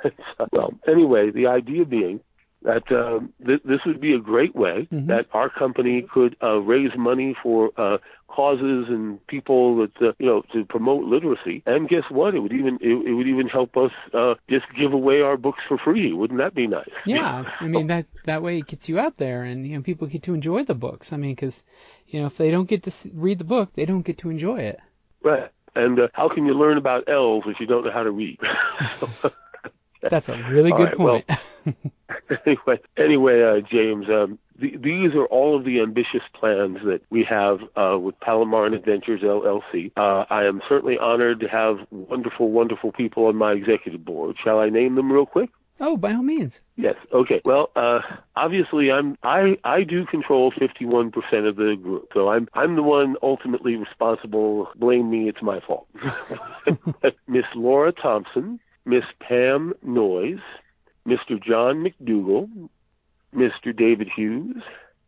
So, *laughs* well, anyway, the idea being that um, th- this would be a great way Mhm. that our company could uh, raise money for uh, causes and people that uh, you know to promote literacy. And guess what? It would even it, it would even help us uh, just give away our books for free. Wouldn't that be nice? yeah. I mean that that way it gets you out there, and you know people get to enjoy the books. I mean, because you know if they don't get to s read the book, they don't get to enjoy it. Right. And uh, how can you learn about elves if you don't know how to read? *laughs* *laughs* That's a really good right, well, point. *laughs* *laughs* anyway, anyway, uh, James, um, the, these are all of the ambitious plans that we have uh, with Palomaran Adventures LLC. Uh, I am certainly honored to have wonderful, wonderful people on my executive board. Shall I name them real quick? Oh, by all means. Yes. Okay. Well, uh, obviously, I'm I I do control 51% of the group, so I'm I'm the one ultimately responsible. Blame me. It's my fault. *laughs* Miss Laura Thompson, Miss Pam Noyes, Mr. John McDougall, Mr. David Hughes,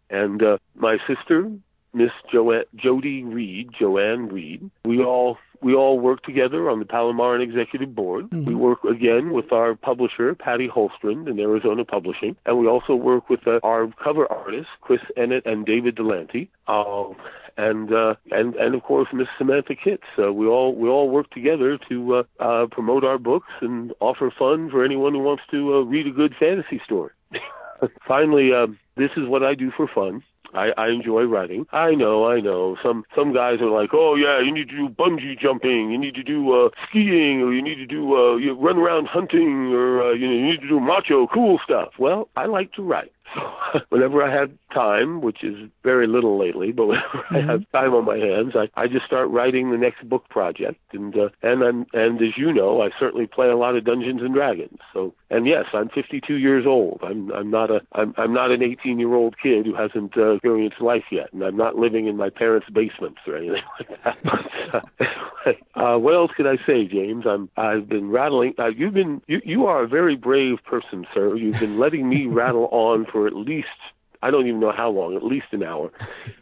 and uh, my sister, Miss jo- Jody Reed, Joanne Reed. We all we all work together on the Palomaran Executive Board. Mm-hmm. We work again with our publisher, Patty Holstrand in Arizona Publishing, and we also work with uh, our cover artists, Chris Ennett and David Delante. Uh, and uh, and and of course Miss Samantha Kitts. Uh, we all we all work together to uh, uh, promote our books and offer fun for anyone who wants to uh, read a good fantasy story. *laughs* Finally, uh, this is what I do for fun. I, I enjoy writing. I know, I know. Some some guys are like, oh yeah, you need to do bungee jumping, you need to do uh, skiing, or you need to do uh, you run around hunting, or uh, you know, you need to do macho cool stuff. Well, I like to write. So *laughs* whenever I have time, which is very little lately, but whenever mm-hmm. I have time on my hands, I, I just start writing the next book project. And uh, and I'm and as you know, I certainly play a lot of Dungeons and Dragons. So and yes, I'm 52 years old. I'm I'm not a I'm I'm not an 18 year old kid who hasn't uh, experienced life yet, and I'm not living in my parents' basements or anything *laughs* like that. But, uh, *laughs* what else could I say, James? I'm I've been rattling. Uh, you've been you you are a very brave person, sir. You've been letting me rattle on for at least I don't even know how long, at least an hour.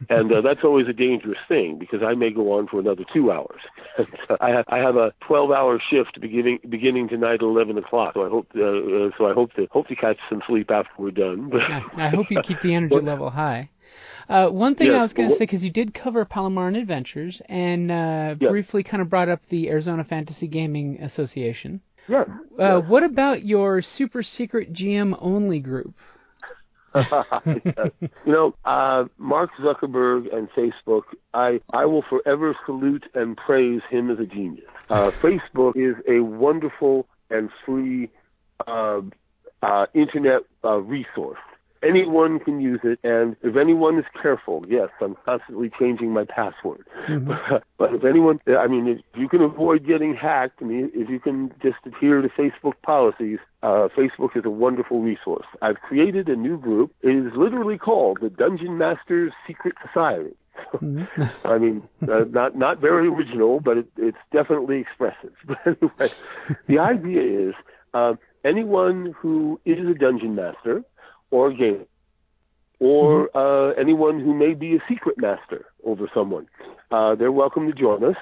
And uh, that's always a dangerous thing because I may go on for another two hours. *laughs* I have I have a 12-hour shift beginning beginning tonight at 11 o'clock. So I hope uh, uh, so I hope to hope to catch some sleep after we're done. *laughs* But I, I hope you keep the energy level high. Uh, one thing I was going to say, because you did cover Palomaran Adventures and uh, briefly kind of brought up the Arizona Fantasy Gaming Association. Yeah. Uh. What about your super secret GM only group? *laughs* you know, uh, Mark Zuckerberg and Facebook, I, I will forever salute and praise him as a genius. Uh, Facebook is a wonderful and free uh, uh, internet uh, resource anyone can use it, and if anyone is careful, yes, I'm constantly changing my password. Mm-hmm. *laughs* but if anyone, I mean, if you can avoid getting hacked, I mean, if you can just adhere to Facebook policies, uh, Facebook is a wonderful resource. I've created a new group. It is literally called the Dungeon Masters Secret Society. Mm-hmm. *laughs* I mean, uh, not not very original, but it, it's definitely expressive. *laughs* But anyway, the idea is uh, anyone who is a dungeon master or game, or mm-hmm. uh, anyone who may be a secret master over someone. Uh, they're welcome to join us.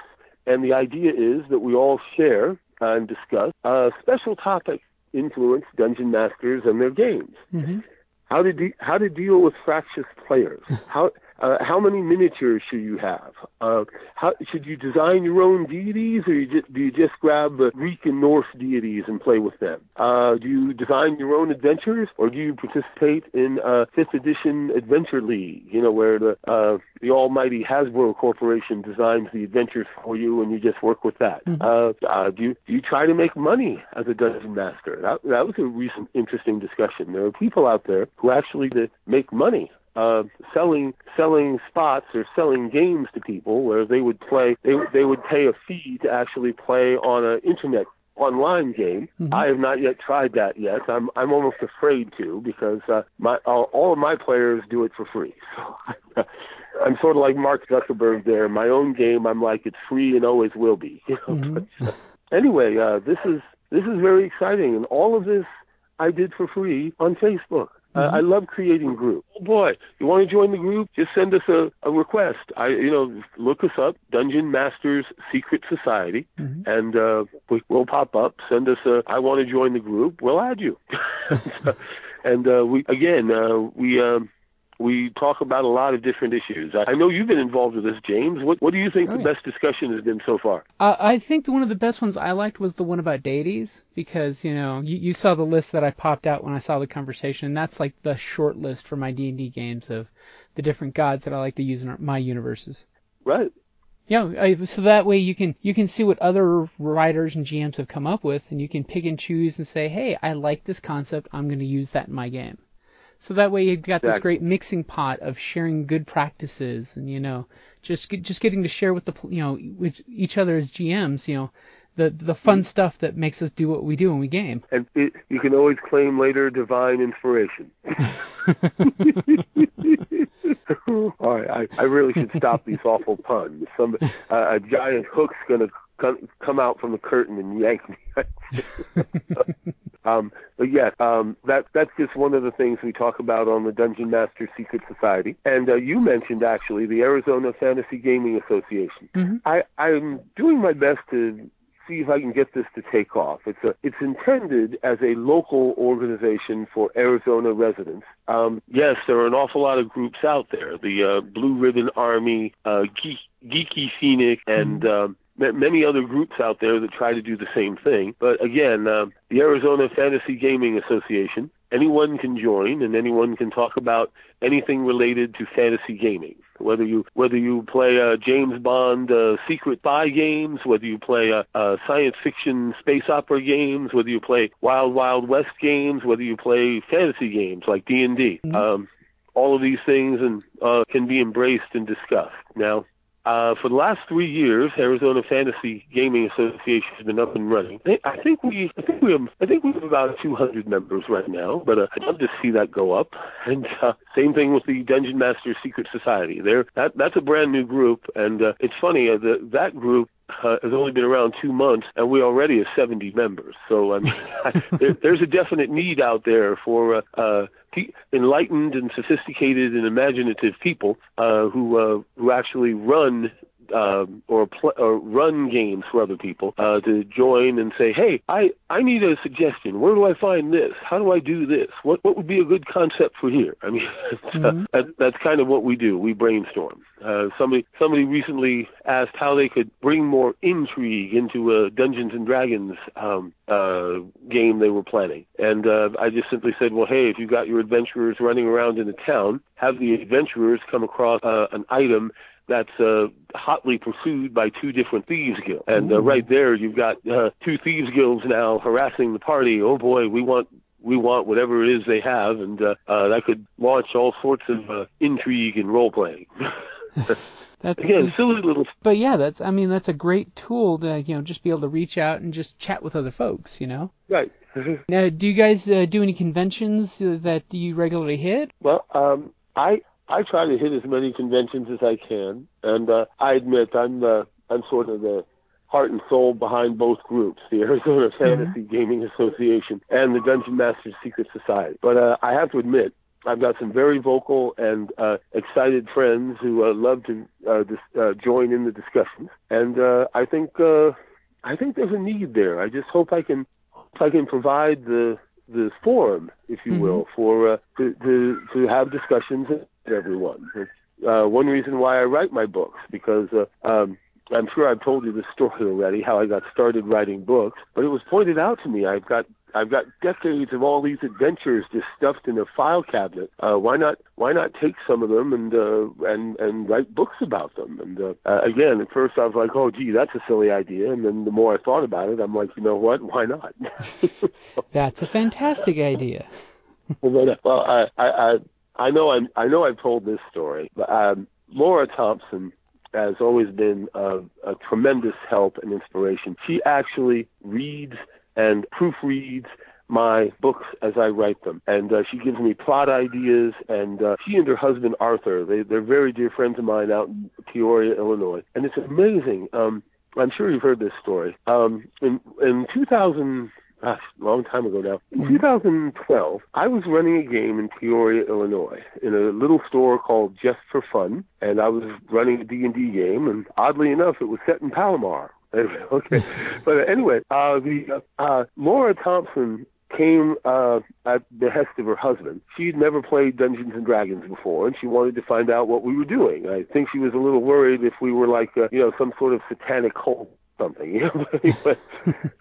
And the idea is that we all share and discuss uh, special topics influence dungeon masters and their games. Mm-hmm. How to de- how to deal with fractious players. *laughs* How uh, how many miniatures should you have? Uh, how, should you design your own deities, or you just, do you just grab the Greek and Norse deities and play with them? Uh, do you design your own adventures, or do you participate in a fifth edition adventure league? You know, where the uh, the almighty Hasbro Corporation designs the adventures for you, and you just work with that. Mm-hmm. Uh, uh, do you do you try to make money as a dungeon master? That that was a recent interesting discussion. There are people out there who actually make money uh, selling selling spots or selling games to people where they would play they they would pay a fee to actually play on an internet online game. Mm-hmm. I have not yet tried that yet. I'm I'm almost afraid to because uh, my all, all of my players do it for free. *laughs* So *laughs* I'm sort of like Mark Zuckerberg there. My own game, I'm like it's free and always will be. *laughs* You know? mm-hmm. but, uh, anyway, uh, this is this is very exciting, and all of this I did for free on Facebook. Mm-hmm. I love creating groups. Oh boy, you want to join the group? Just send us a, a request. I, you know, look us up, Dungeon Masters Secret Society, mm-hmm. and uh, we, we'll pop up. Send us a, I want to join the group. We'll add you. *laughs* *laughs* and uh, we again, uh, we. Um, we talk about a lot of different issues. I know you've been involved with this, James. What, what do you think oh, the yeah. best discussion has been so far? Uh, I think one of the best ones I liked was the one about deities because you know you, you saw the list that I popped out when I saw the conversation, and that's like the short list for my D and D games of the different gods that I like to use in my universes. Right. Yeah, so that way you can you can see what other writers and GMs have come up with, and you can pick and choose and say, hey, I like this concept, I'm going to use that in my game. So that way you've got exactly. this great mixing pot of sharing good practices, and you know, just just getting to share with the you know with each other as GMs, you know, the the fun mm-hmm. stuff that makes us do what we do when we game. And it, you can always claim later divine inspiration. *laughs* *laughs* All right, I, I really should stop these awful puns. Some uh, a giant hook's gonna come, come out from the curtain and yank me. *laughs* um, but yeah, um, that that's just one of the things we talk about on the Dungeon Master Secret Society. And uh, you mentioned actually the Arizona Fantasy Gaming Association. Mm-hmm. I I'm doing my best to see if I can get this to take off. It's a, it's intended as a local organization for Arizona residents. Um, yes, there are an awful lot of groups out there. The uh, Blue Ribbon Army, uh, Geek, Geeky Phoenix, and uh, many other groups out there that try to do the same thing. But again, uh, the Arizona Fantasy Gaming Association, anyone can join and anyone can talk about anything related to fantasy gaming. Whether you whether you play uh, James Bond uh, secret spy games, whether you play uh, uh, science fiction space opera games, whether you play Wild Wild West games, whether you play fantasy games like D and D. Mm-hmm. Um, all of these things and uh, can be embraced and discussed. Now, uh, for the last three years, Arizona Fantasy Gaming Association has been up and running. I think we, I think we have, I think we have about 200 members right now. But uh, I'd love to see that go up. And uh, same thing with the Dungeon Master Secret Society. There, that that's a brand new group, and uh, it's funny uh, the, that group uh, has only been around two months, and we already have 70 members. So I mean, *laughs* there, there's a definite need out there for uh, uh, enlightened and sophisticated and imaginative people uh, who uh, who actually run um, or, pl- or run games for other people uh, to join and say, hey, I, I need a suggestion. Where do I find this? How do I do this? What what would be a good concept for here? I mean, *laughs* mm-hmm. that, that's kind of what we do. We brainstorm. Uh, somebody somebody recently asked how they could bring more intrigue into a Dungeons and Dragons um, uh, game they were planning, and uh, I just simply said, well, hey, if you've got your adventurers running around in a town, have the adventurers come across uh, an item that's uh, hotly pursued by two different thieves guilds. And uh, right there, you've got uh, two thieves guilds now harassing the party. Oh boy, we want we want whatever it is they have, and uh, uh, that could launch all sorts of uh, intrigue and role playing. *laughs* That's again silly little. But yeah, that's I mean that's a great tool to you know just be able to reach out and just chat with other folks, you know. Right. *laughs* now, do you guys uh, do any conventions uh, that you regularly hit? Well, um, I I try to hit as many conventions as I can, and uh, I admit I'm the I'm sort of the heart and soul behind both groups, the Arizona mm-hmm. Fantasy mm-hmm. Gaming Association and the Dungeon Masters Secret Society. But uh, I have to admit, I've got some very vocal and uh, excited friends who uh, love to uh, dis- uh, join in the discussions, and uh, I think uh, I think there's a need there. I just hope I can if I can provide the the forum, if you mm-hmm. will, for uh, to, to to have discussions with everyone. It's uh, one reason why I write my books because uh, um, I'm sure I've told you this story already, how I got started writing books. But it was pointed out to me I've got I've got decades of all these adventures just stuffed in a file cabinet. Uh, why not why not take some of them and uh, and and write books about them? And uh, uh, again, at first I was like, oh gee, that's a silly idea. And then the more I thought about it, I'm like, you know what? Why not? *laughs* that's a fantastic idea. *laughs* well, I I I, I know I'm I know I've told this story, but um, Laura Thompson has always been a, a tremendous help and inspiration. She actually reads and proofreads my books as I write them. And uh, she gives me plot ideas. And uh, she and her husband Arthur, they, they're very dear friends of mine out in Peoria, Illinois. And it's amazing. Um, I'm sure you've heard this story. Um, in in 2000, gosh, a long time ago now. In mm-hmm. 2012, I was running a game in Peoria, Illinois, in a little store called Just for Fun, and I was running a D&D game, and oddly enough, it was set in Palomar. *laughs* okay, *laughs* but anyway, uh, the uh, Laura Thompson came uh, at the behest of her husband. She'd never played Dungeons and Dragons before, and she wanted to find out what we were doing. I think she was a little worried if we were like, uh, you know, some sort of satanic cult something. *laughs* You know, but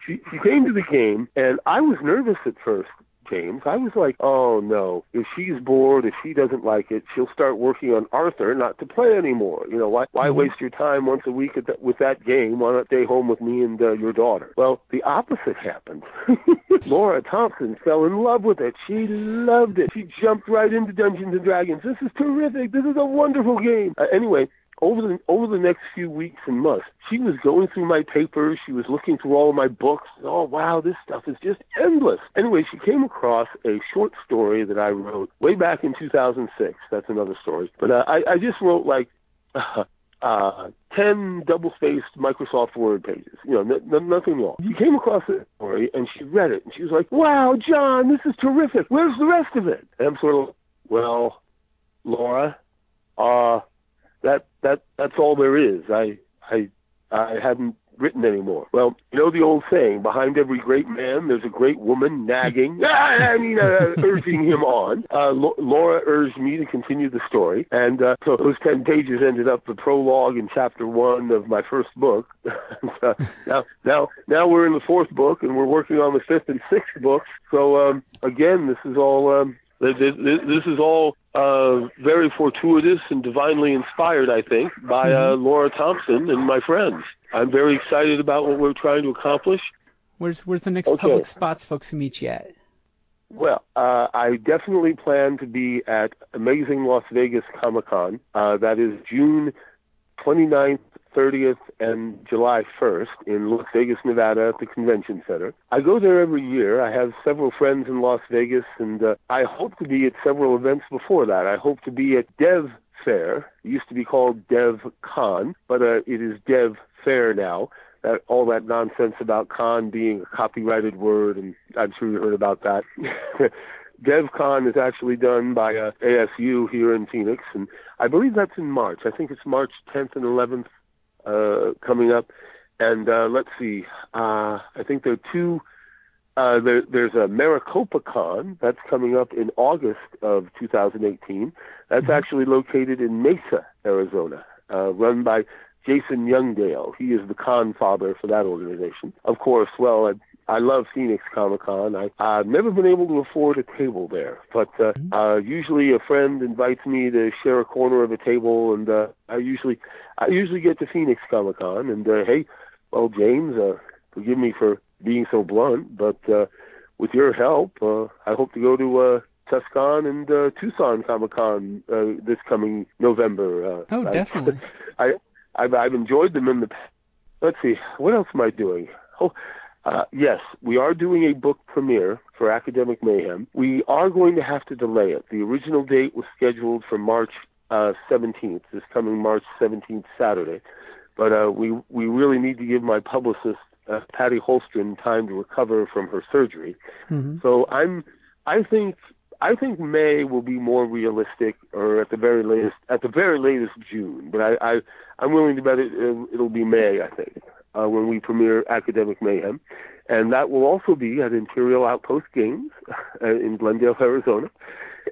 she she came to the game, and I was nervous at first James. I was like, oh no, if she's bored, if she doesn't like it, she'll start working on Arthur not to play anymore. You know, why why mm-hmm. waste your time once a week the, with that game? Why not stay home with me and uh, your daughter? Well, the opposite happened. *laughs* Laura Thompson fell in love with it. She loved it. She jumped right into Dungeons and Dragons. This is terrific. This is a wonderful game. Uh, anyway, over the over the next few weeks and months, she was going through my papers. She was looking through all of my books. Oh wow, this stuff is just endless. Anyway, she came across a short story that I wrote way back in 2006. That's another story. But uh, I, I just wrote like. Uh, *laughs* uh, 10 double-spaced Microsoft Word pages. You know, n- n- nothing long. She came across the story and she read it and she was like, wow, John, this is terrific. Where's the rest of it? And I'm sort of, well, Laura, uh, that that that's all there is. I I I hadn't written anymore. Well, you know the old saying: behind every great man, there's a great woman nagging. *laughs* I mean, uh, urging him on. Uh, L- Laura urged me to continue the story, and uh, so those ten pages ended up the prologue in chapter one of my first book. *laughs* uh, now, now, now we're in the fourth book, and we're working on the fifth and sixth books. So um, again, this is all. Um, this, is all uh, very fortuitous and divinely inspired, I think, by uh, mm-hmm. Laura Thompson and my friends. I'm very excited about what we're trying to accomplish. Where's Where's the next okay. public spots folks can meet you at? Well, uh, I definitely plan to be at Amazing Las Vegas Comic Con. Uh, that is June 29th 30th and July 1st in Las Vegas, Nevada at the Convention Center. I go there every year. I have several friends in Las Vegas, and uh, I hope to be at several events before that. I hope to be at Dev Fair. It used to be called Dev Con, but uh, it is Dev Fair now. That, all that nonsense about con being a copyrighted word, and I'm sure you heard about that. *laughs* DevCon is actually done by uh, ASU here in Phoenix, and I believe that's in March. I think it's March 10th and 11th uh, coming up. And uh, let's see, uh, I think there are two. Uh, there, there's a Maricopa Con that's coming up in August of 2018. That's mm-hmm. actually located in Mesa, Arizona, uh, run by Jason Youngdale. He is the con father for that organization. Of course, well, I, love Phoenix Comic Con. I, I've never been able to afford a table there, but uh, mm-hmm. uh, usually a friend invites me to share a corner of a table, and uh, I usually I usually get to Phoenix Comic Con, and uh, hey, well, James, uh, forgive me for being so blunt, but uh, with your help, uh, I hope to go to uh, Tucson and uh, Tucson Comic Con uh, this coming November. Uh, oh, *laughs* definitely. I, I I've, I've enjoyed them in the. Let's see, what else am I doing? Oh, uh, yes, we are doing a book premiere for Academic Mayhem. We are going to have to delay it. The original date was scheduled for March uh, 17th, this coming March 17th, Saturday. But uh, we we really need to give my publicist uh, Patty Holstrom time to recover from her surgery. Mm-hmm. So I'm I think I think May will be more realistic, or at the very latest at the very latest June. But I, I I'm willing to bet it it'll be May. I think uh, when we premiere Academic Mayhem, and that will also be at Imperial Outpost Games *laughs* uh, in Glendale, Arizona.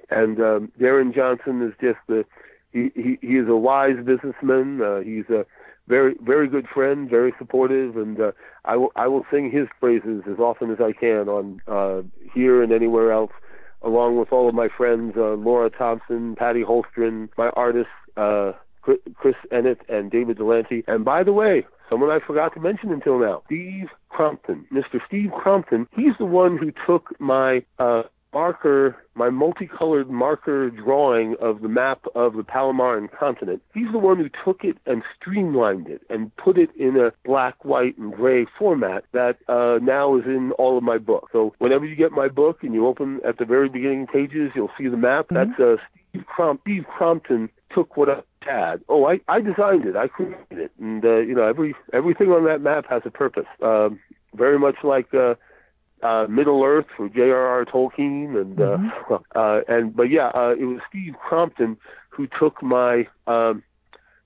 And um, Darren Johnson is just the he, he he is a wise businessman. Uh, he's a very very good friend, very supportive, and uh, I will I will sing his praises as often as I can on uh, here and anywhere else, along with all of my friends, uh, Laura Thompson, Patty Holstrom, my artists. Uh, Chris Ennett and David Delante. And by the way, someone I forgot to mention until now, Steve Crompton. Mr. Steve Crompton, he's the one who took my uh, marker, my multicolored marker drawing of the map of the Palomaran continent. He's the one who took it and streamlined it and put it in a black, white, and gray format that uh, now is in all of my books. So whenever you get my book and you open at the very beginning pages, you'll see the map. Mm-hmm. That's uh, Steve, Crom- Steve Crompton took what I had. Oh, I, I designed it. I created it, and uh, you know every everything on that map has a purpose. Um, very much like uh, uh, Middle Earth for J.R.R. Tolkien, and uh, mm-hmm. *laughs* uh, and but yeah, uh, it was Steve Crompton who took my um,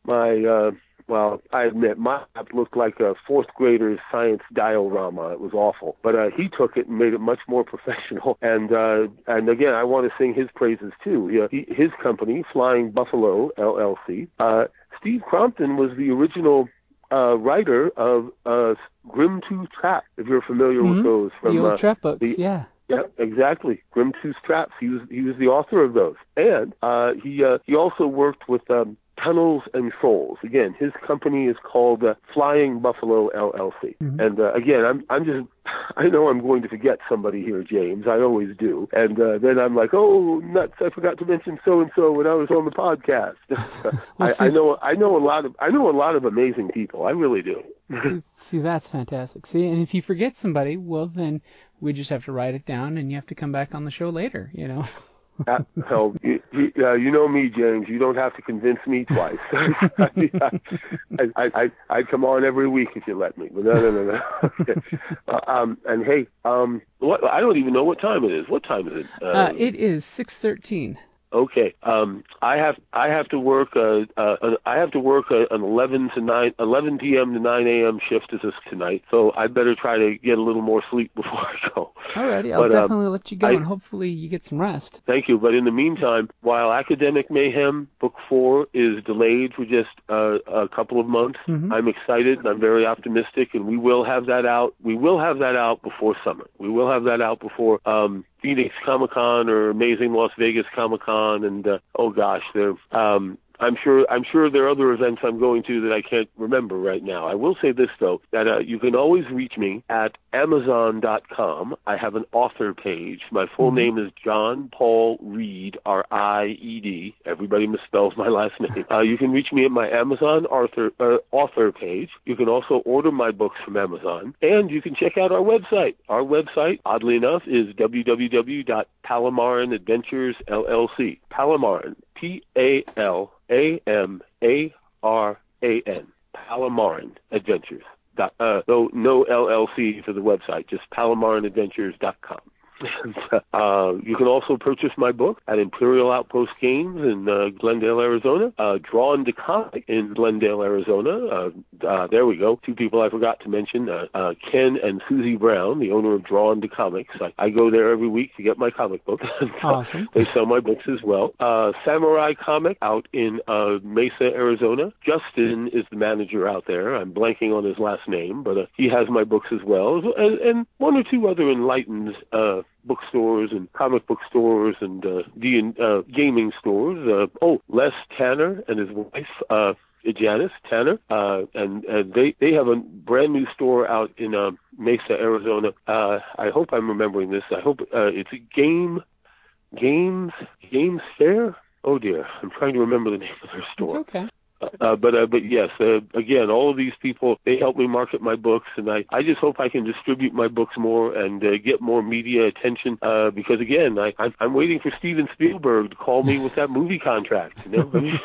my uh, well, I admit my map looked like a fourth grader's science diorama. It was awful, but uh, he took it and made it much more *laughs* professional. And uh, and again, I want to sing his praises too. He, his company, Flying Buffalo LLC. Uh, Steve Crompton was the original uh, writer of uh, Grimtooth Trap. If you're familiar mm-hmm. with those from the old uh, trap books, the, yeah. Yeah, exactly. Grim Tooth Traps. He was he was the author of those, and uh, he uh, he also worked with um, Tunnels and Trolls. Again, his company is called uh, Flying Buffalo LLC. Mm-hmm. And uh, again, I'm I'm just *laughs* I know I'm going to forget somebody here, James. I always do. And uh, then I'm like, oh nuts! I forgot to mention so and so when I was on the podcast. *laughs* well, I, I know I know a lot of I know a lot of amazing people. I really do. *laughs* see, see, that's fantastic. See, and if you forget somebody, well, then we just have to write it down, and you have to come back on the show later. You know. Uh, so you, you, uh, you know me, James. You don't have to convince me twice. *laughs* I, I, I, I'd come on every week if you let me. But no, no, no, no. *laughs* uh, um, and hey, um, what, I don't even know what time it is. What time is it? Uh, uh, it is six thirteen. Okay. Um, I have I have to work uh, uh I have to work uh, an 11 to 9 11 p.m. to 9 a.m. shift this tonight, so I better try to get a little more sleep *laughs* before I go. Alrighty, I'll but, um, definitely um, let you go, I, and hopefully you get some rest. Thank you. But in the meantime, while Academic Mayhem Book Four is delayed for just uh, a couple of months, mm-hmm. I'm excited and I'm very optimistic, and we will have that out. We will have that out before summer. We will have that out before um, Phoenix Comic Con or Amazing Las Vegas Comic Con, and uh, oh gosh, they're um, I'm sure I'm sure there are other events I'm going to that I can't remember right now. I will say this though that uh, you can always reach me at Amazon.com. I have an author page. My full mm-hmm. name is John Paul Reed, R I E D. Everybody misspells my last name. *laughs* Uh, you can reach me at my Amazon author uh, author page. You can also order my books from Amazon, and you can check out our website. Our website, oddly enough, is www.palomaran LLC. Palomaran, P A L A M A R A N. Palomaran Adventures. Uh, no, no LLC for the website, just palomaranadventures.com. *laughs* uh, you can also purchase my book at Imperial Outpost Games in uh, Glendale, Arizona. Uh, Drawn to Comic in Glendale, Arizona. Uh, uh, there we go. Two people I forgot to mention: uh, uh, Ken and Susie Brown, the owner of Drawn to Comics. I, I go there every week to get my comic book. *laughs* awesome. they sell my books as well. Uh, Samurai Comic out in uh, Mesa, Arizona. Justin is the manager out there. I'm blanking on his last name, but uh, he has my books as well, and, and one or two other enlightened uh, bookstores and comic book stores and uh, the uh, gaming stores. Uh, oh, Les Tanner and his wife. Uh, Janice Tanner, uh, and, and they they have a brand new store out in uh, Mesa, Arizona. Uh, I hope I'm remembering this. I hope uh, it's Game Games Games Fair. Oh dear, I'm trying to remember the name of their store. It's okay. Uh, but uh, but yes, uh, again, all of these people they help me market my books, and I I just hope I can distribute my books more and uh, get more media attention. Uh, because again, I I'm, I'm waiting for Steven Spielberg to call me with that movie contract, you know,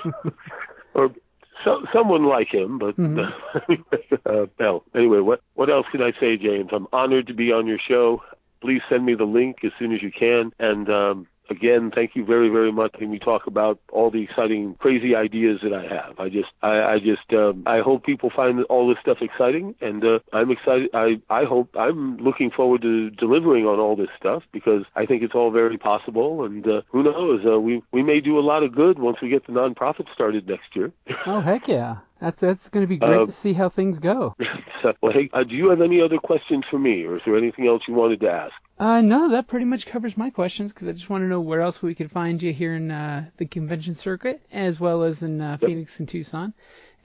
*laughs* or so, someone like him. But mm-hmm. *laughs* uh, well, anyway, what what else can I say, James? I'm honored to be on your show. Please send me the link as soon as you can, and um, again, thank you very, very much. And we talk about all the exciting, crazy ideas that I have. I just, I, I just, um, I hope people find all this stuff exciting, and uh, I'm excited. I, I hope I'm looking forward to delivering on all this stuff because I think it's all very possible. And uh, who knows, uh, we we may do a lot of good once we get the nonprofit started next year. oh heck yeah! That's that's going to be great uh, to see how things go. So, well, hey, uh, do you have any other questions for me, or is there anything else you wanted to ask? Uh, no, that pretty much covers my questions because I just want to know where else we could find you here in uh, the convention circuit, as well as in uh, yep. Phoenix and Tucson.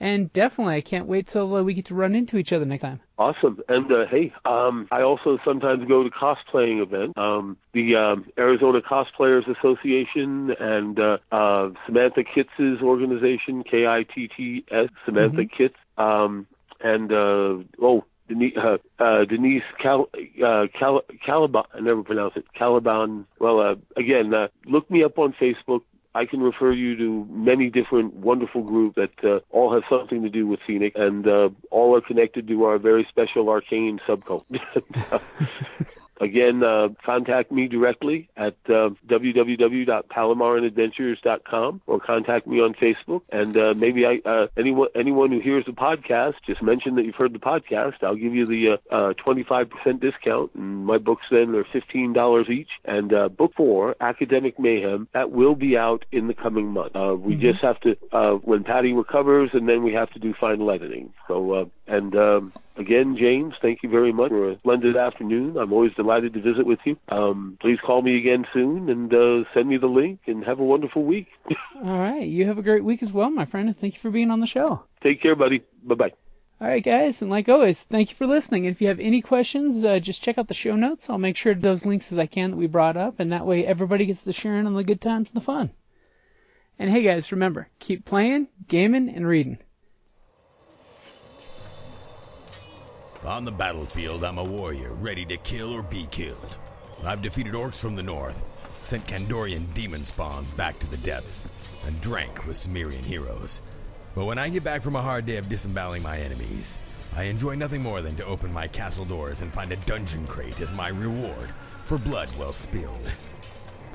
And definitely, I can't wait till uh, we get to run into each other next time. Awesome. And uh, hey, um, I also sometimes go to cosplaying events. Um, the um, Arizona Cosplayers Association and uh, uh, Samantha Kitts' organization, K I T T S, Samantha mm-hmm. Kitts. Um, and uh, oh, Denise, uh, uh, Denise Cal, uh, Cal, Caliban, I never pronounce it, Caliban. Well, uh, again, uh, look me up on Facebook. I can refer you to many different wonderful groups that uh, all have something to do with Phoenix, and uh, all are connected to our very special arcane subcult. *laughs* *laughs* Again, uh, contact me directly at uh, www.palomaranadventures.com or contact me on Facebook. And uh, maybe I, uh, anyone anyone who hears the podcast, just mention that you've heard the podcast. I'll give you the uh, uh, 25% discount. And my books then are $15 each. And uh, book four, Academic Mayhem, that will be out in the coming month. Uh, we mm-hmm. just have to, uh, when Patty recovers, and then we have to do final editing. So, uh, and um, again, James, thank you very much for a splendid afternoon. I'm always delighted to visit with you. Um, please call me again soon and uh, send me the link and have a wonderful week. *laughs* All right. You have a great week as well, my friend, and thank you for being on the show. Take care, buddy. Bye bye. All right, guys, and like always, thank you for listening. If you have any questions, uh, just check out the show notes. I'll make sure those links as I can that we brought up, and that way everybody gets to sharing in on the good times and the fun. And hey, guys, remember, keep playing, gaming, and reading. On the battlefield, I'm a warrior, ready to kill or be killed. I've defeated orcs from the north, sent Kandorian demon spawns back to the depths, and drank with Cimmerian heroes. But when I get back from a hard day of disemboweling my enemies, I enjoy nothing more than to open my castle doors and find a dungeon crate as my reward for blood well spilled.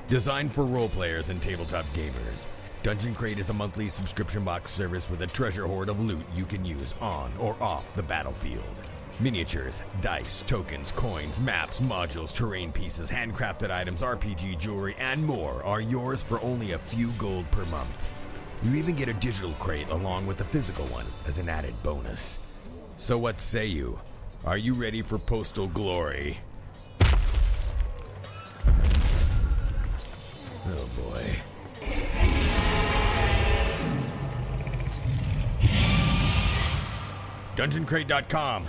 Designed for role players and tabletop gamers, Dungeon Crate is a monthly subscription box service with a treasure hoard of loot you can use on or off the battlefield. Miniatures, dice, tokens, coins, maps, modules, terrain pieces, handcrafted items, RPG jewelry, and more are yours for only a few gold per month. You even get a digital crate along with a physical one as an added bonus. So what say you? Are you ready for postal glory? Oh boy. DungeonCrate.com.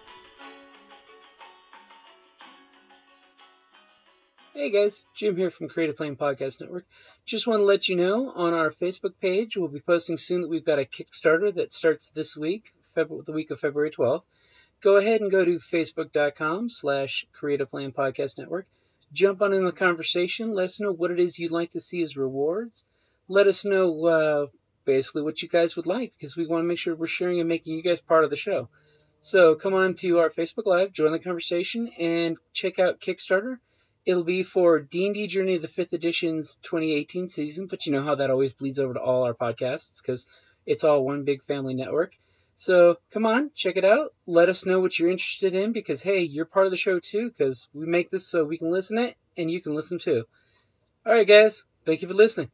Hey guys, Jim here from Creative Play and Podcast Network. Just want to let you know on our Facebook page, we'll be posting soon that we've got a Kickstarter that starts this week, February, the week of February 12th. Go ahead and go to facebook.com slash Creative Play Podcast Network. Jump on in the conversation. Let us know what it is you'd like to see as rewards. Let us know uh, basically what you guys would like because we want to make sure we're sharing and making you guys part of the show. So come on to our Facebook Live, join the conversation, and check out Kickstarter. It'll be for D&D Journey of the 5th Edition's 2018 season, but you know how that always bleeds over to all our podcasts because it's all one big family network. So come on, check it out. Let us know what you're interested in because, hey, you're part of the show too because we make this so we can listen it and you can listen too. All right, guys. Thank you for listening.